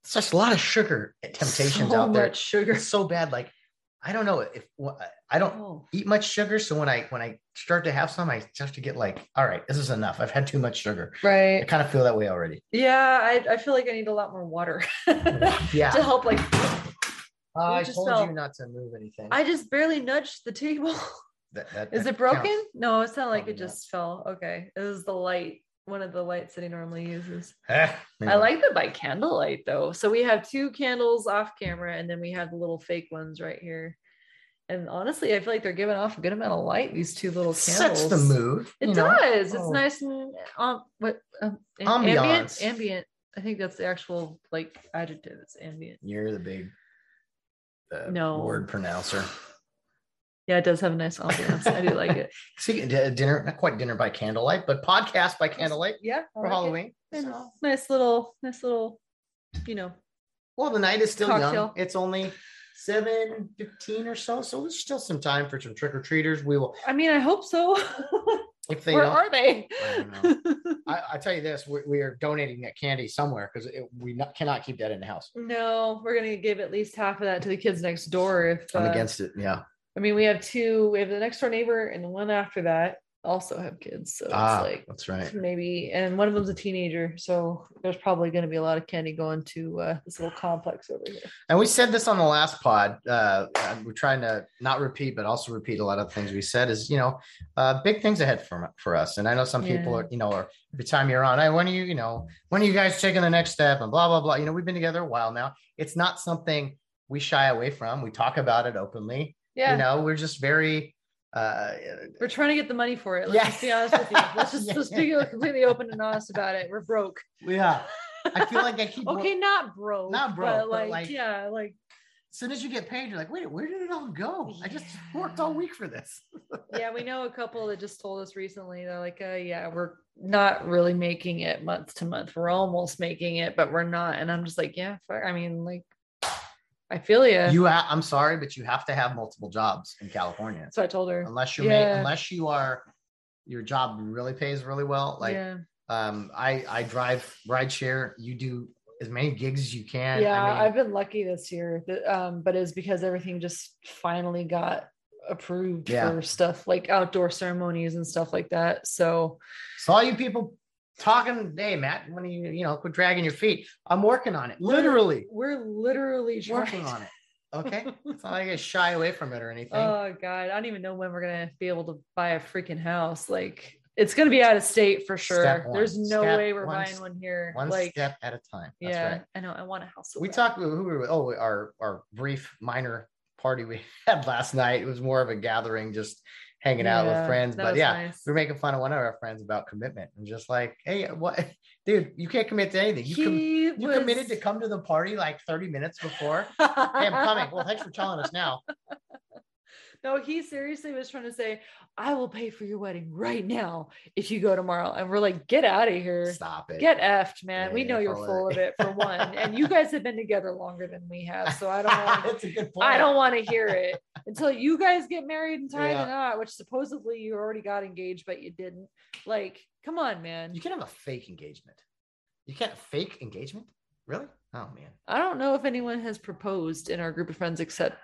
Such a lot of sugar temptations so out there. sugar. It's so bad. Like I don't know if I don't Oh, eat much sugar, so when I when I start to have some, I start to get like, all right, this is enough. I've had too much sugar. Right. I kind of feel that way already. Yeah, I, I feel like I need a lot more water Yeah. to help. Like, Uh, I just told felt- you not to move anything. I just barely nudged the table. That- that- Is that it broken? counts. No, it's not like Probably it not. just fell. Okay, it was the light, one of the lights that he normally uses. I like the by candlelight though. So we have two candles off camera, and then we have the little fake ones right here. And honestly, I feel like they're giving off a good amount of light. These two little candles sets the mood. It know? does. It's Oh. nice and um, what um, ambient. Ambient. I think that's the actual like adjective. It's ambient. You're the big uh, No. word pronouncer. Yeah, it does have a nice ambiance. I do like it. See, dinner, not quite dinner by candlelight, but podcast by candlelight Yeah, for like. Halloween. So- nice little, nice little, you know. well, the night is still young. It's only seven fifteen or so, so there's still some time for some trick or treaters. We will, I mean, I hope so. if they Where are they? I don't I, I tell you this, we, we are donating that candy somewhere because we not, cannot keep that in the house. no, we're gonna give at least half of that to the kids next door. If I'm uh, against it. Yeah. I mean, we have two. We have the next door neighbor and the one after that also have kids. So Ah, it's like that's right. maybe, and one of them's a teenager. So there's probably going to be a lot of candy going to uh, this little complex over here. And we said this on the last pod. Uh, we're trying to not repeat, but also repeat a lot of things we said. Is you know, uh, big things ahead for for us. And I know some people Yeah. are, you know, are every time you're on, hey, when are you, you know, when are you guys taking the next step? And blah blah blah. You know, we've been together a while now. It's not something we shy away from. We talk about it openly. Yeah, You know, we're just very. Uh, we're trying to get the money for it. Let's Yeah. just be honest with you. Let's just Yeah. let's be completely open and honest about it. We're broke. yeah. I feel like I keep. Okay, not broke. Not broke, but but like, like- yeah, like As soon as you get paid, you're like, wait, where did it all go? I just worked all week for this. yeah, we know a couple that just told us recently. They're like, uh, yeah, we're not really making it month to month. We're almost making it, but we're not. And I'm just like, yeah, fuck. I mean, like, I feel you. You, ha- I'm sorry, but you have to have multiple jobs in California. so I told her, unless you're Yeah. ma- unless you are your job really pays really well like yeah, um i i drive ride share you do as many gigs as you can yeah, I mean, I've been lucky this year. that, Um, but it's because everything just finally got approved Yeah. for stuff like outdoor ceremonies and stuff like that. So so all you people talking hey matt when you you know quit dragging your feet i'm working on it literally we're literally working on it okay it's not like i shy away from it or anything Oh god, I don't even know when we're gonna be able to buy a freaking house. Like it's gonna be out of state for sure. There's no Step way we're one buying one here. one like step at a time that's yeah, right I know. I want a house. we talked who were oh our our brief minor party we had last night it was more of a gathering just hanging out with friends but yeah nice. we are making fun of one of our friends about commitment and just like, hey, what, dude, you can't commit to anything. You, com- He you committed to come to the party like 30 minutes before. hey, I'm coming. Well, thanks for telling us now. no, he seriously was trying to say, "I will pay for your wedding right now if you go tomorrow." And we're like, "Get out of here." Stop it. Get effed, man. we know you're full of of it. it for one. And you guys have been together longer than we have. So I don't want That's a good point. I don't want to hear it until you guys get married and tied Yeah. the knot, which supposedly you already got engaged, but you didn't. Like, come on, man. You can have a fake engagement. You can't fake engagement? Really? Oh, man. I don't know if anyone has proposed in our group of friends except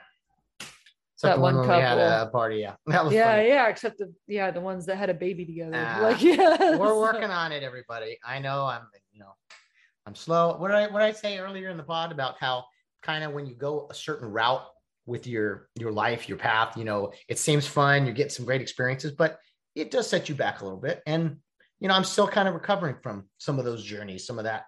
Except That one when we had couple. a party. Yeah. That was yeah, funny. yeah, except the yeah, the ones that had a baby together. Ah, like, yeah. We're working on it, everybody. I know I'm, you know, I'm slow. What did I what did I say earlier in the pod about how kind of when you go a certain route with your your life, your path, you know, it seems fun, you get some great experiences, but it does set you back a little bit. And you know, I'm still kind of recovering from some of those journeys, some of that.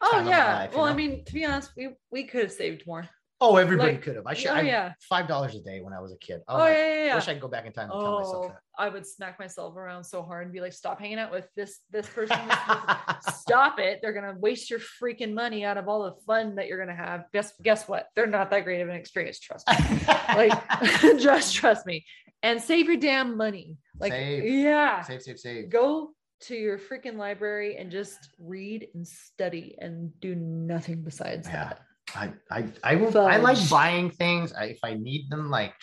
Oh time of my yeah. life, you well, I mean, to be honest, we we could have saved more. Oh, everybody Like, could have. I should. oh, yeah. Five dollars a day when I was a kid. Oh, oh my- yeah, yeah, yeah. Wish I could go back in time and tell myself Oh, that. I would smack myself around so hard and be like, "Stop hanging out with this this person. this person. Stop it! They're gonna waste your freaking money out of all the fun that you're gonna have. Guess guess what? They're not that great of an experience. Trust me. like, just trust me, and save your damn money. Like, Save. yeah, save, save, save. go to your freaking library and just read and study and do nothing besides Yeah. that. I, I, I will. I like buying things I, if I need them, like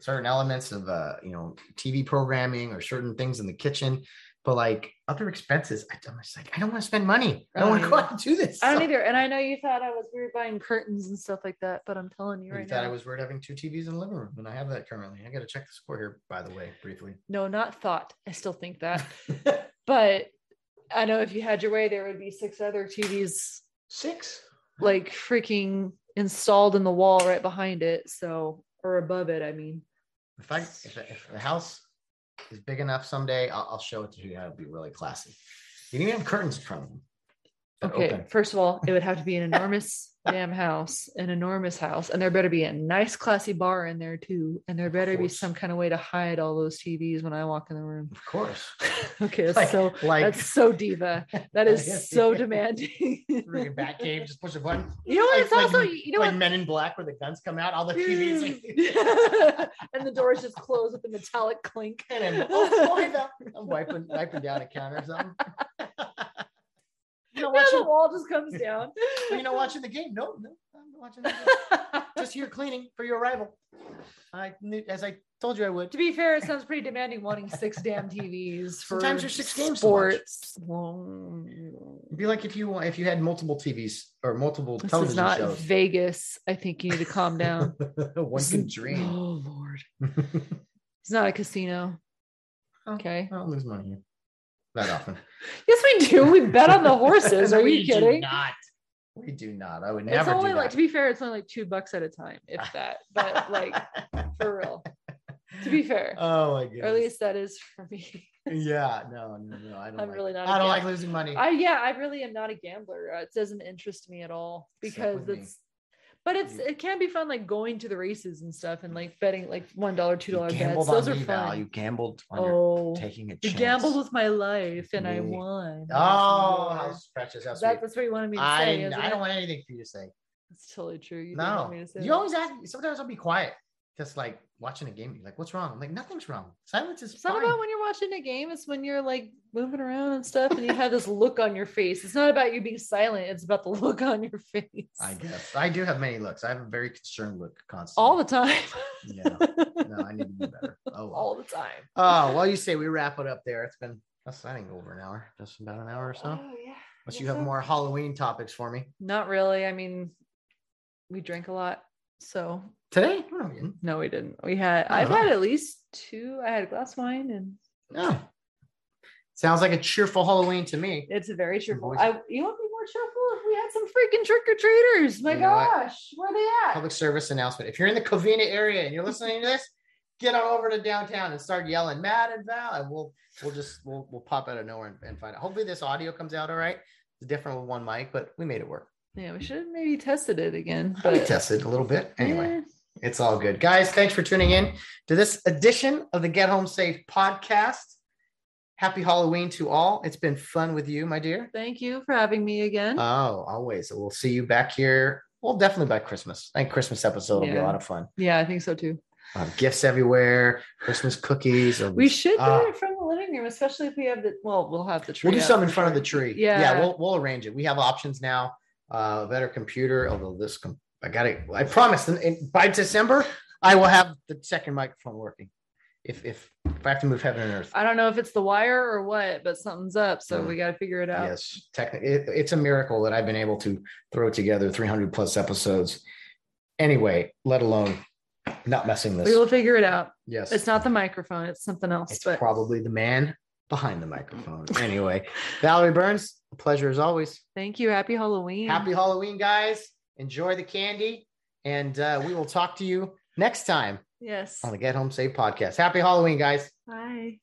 certain elements of, uh, you know, TV programming or certain things in the kitchen. But like other expenses, I, I'm just like, I don't want to spend money. I don't want to go out and do this. I don't So- either. And I know you thought I was weird buying curtains and stuff like that, but I'm telling you You right thought now. I was weird having two TVs in the living room, and I have that currently. I got to check the score here, by the way, briefly. No, not thought. I still think that. but I know if you had your way, there would be six other TVs Six. Like freaking installed in the wall right behind it. So, or above it, I mean. If I if, if the house is big enough someday, I'll, I'll show it to you. That'd be really classy. You can even have curtains in front of them. Okay, open. first of all, it would have to be an enormous damn house, an enormous house, and there better be a nice, classy bar in there too. And there better be some kind of way to hide all those TVs when I walk in the room. Of course. okay, that's Like- so like that's so diva. That is so demanding. bat cave, just push a button. You know what? Like- It's also like- you know like what. Men in Black, where the guns come out, all the TVs, mm. like, and the doors just close with a metallic clink. and then oh, I'm wiping wiping down a counter or something. You know, Yeah, the watching, wall just comes down. you know, watching the game. No, no, I'm not watching. Just here cleaning for your arrival. I knew, as I told you I would. to be fair, it sounds pretty demanding wanting six damn TVs for Sometimes there's six games sports. Well, It'd be like if you if you had multiple TVs or multiple this is television not shows. Vegas. I think you need to calm down. One can dream. Oh Lord, it's not a casino. Oh. Okay. I don't lose money here that often. Yes, we do. We bet on the horses. Are We you do kidding? not. We do not. I would never. It's only like to be fair, it's only like two bucks at a time, if that. But like for real. To be fair. oh my goodness. or at least that is for me. yeah, no, no, no. I don't. I'm like, really not I don't like losing money. I yeah, I really am not a gambler. Uh, it doesn't interest me at all because it's but it's it can be fun like going to the races and stuff and like betting like one dollar, two dollar bets. Those are me, Val. fun. You gambled on your oh taking a you gambled with my life and I won. Oh, how precious! How That- that's what you wanted me to I, say. isn't I don't want anything for you to say. It's totally true. You No, want me to say you always ask. Sometimes I'll be quiet, just like watching a game. You're like, "What's wrong?" I'm like, "Nothing's wrong. Silence is It's not about when you're watching a game. It's when you're like moving around and stuff, and you have this look on your face. It's not about you being silent. It's about the look on your face. I guess I do have many looks. I have a very concerned look constantly. all the time. Yeah. No, I need to be better. Oh, well. all the time. Oh, well, you say we wrap it up there. It's been, that's, I think, over an hour, just about an hour or so. Oh yeah. Unless you have so. more Halloween topics for me Not really. I mean, we drink a lot, so today. No, we didn't. no, we didn't. We had. I've Uh-huh. had at least two. I had a glass of wine, and No. Sounds like a cheerful Halloween to me. it's a very cheerful. I, you want to be more cheerful if we had some freaking trick or treaters? My You know what? gosh, where are they at? Public service announcement. If you're in the Covina area and you're listening to this, get on over to downtown and start yelling Matt and Val, and we'll we'll just we'll we'll pop out of nowhere and, and find out. Hopefully this audio comes out all right. It's different with one mic, but we made it work. Yeah, we should have maybe tested it again. But... We tested a little bit. Anyway. eh, It's all good. Guys, thanks for tuning in to this edition of the Get Home Safe podcast. Happy Halloween to all. It's been fun with you, my dear. thank you for having me again. Oh, always. We'll see you back here. Well, definitely by Christmas. I think Christmas episode will be a lot of fun. yeah, I think so too. Uh, gifts everywhere, Christmas cookies. it'll We should do Ah. it from the living room, especially if we have the. Well, we'll have the tree. We'll do something in front of the tree. Yeah. Yeah, we'll we'll arrange it. We have options now. Uh, a better computer, although this com- I got it. I promise. And, and by December, I will have the second microphone working. If if if I have to move heaven and earth. I don't know if it's the wire or what, but something's up. So Mm. we got to figure it out. Yes, technically, it, it's a miracle that I've been able to throw together 300 plus episodes. Anyway, let alone not messing this. We will figure it out. yes, It's not the microphone, it's something else. it's but probably the man behind the microphone. Anyway, Valerie Burns, a pleasure as always. Thank you. Happy Halloween. Happy Halloween, guys. Enjoy the candy. And uh, we will talk to you next time Yes. on the Get Home Safe podcast. Happy Halloween, guys. Bye.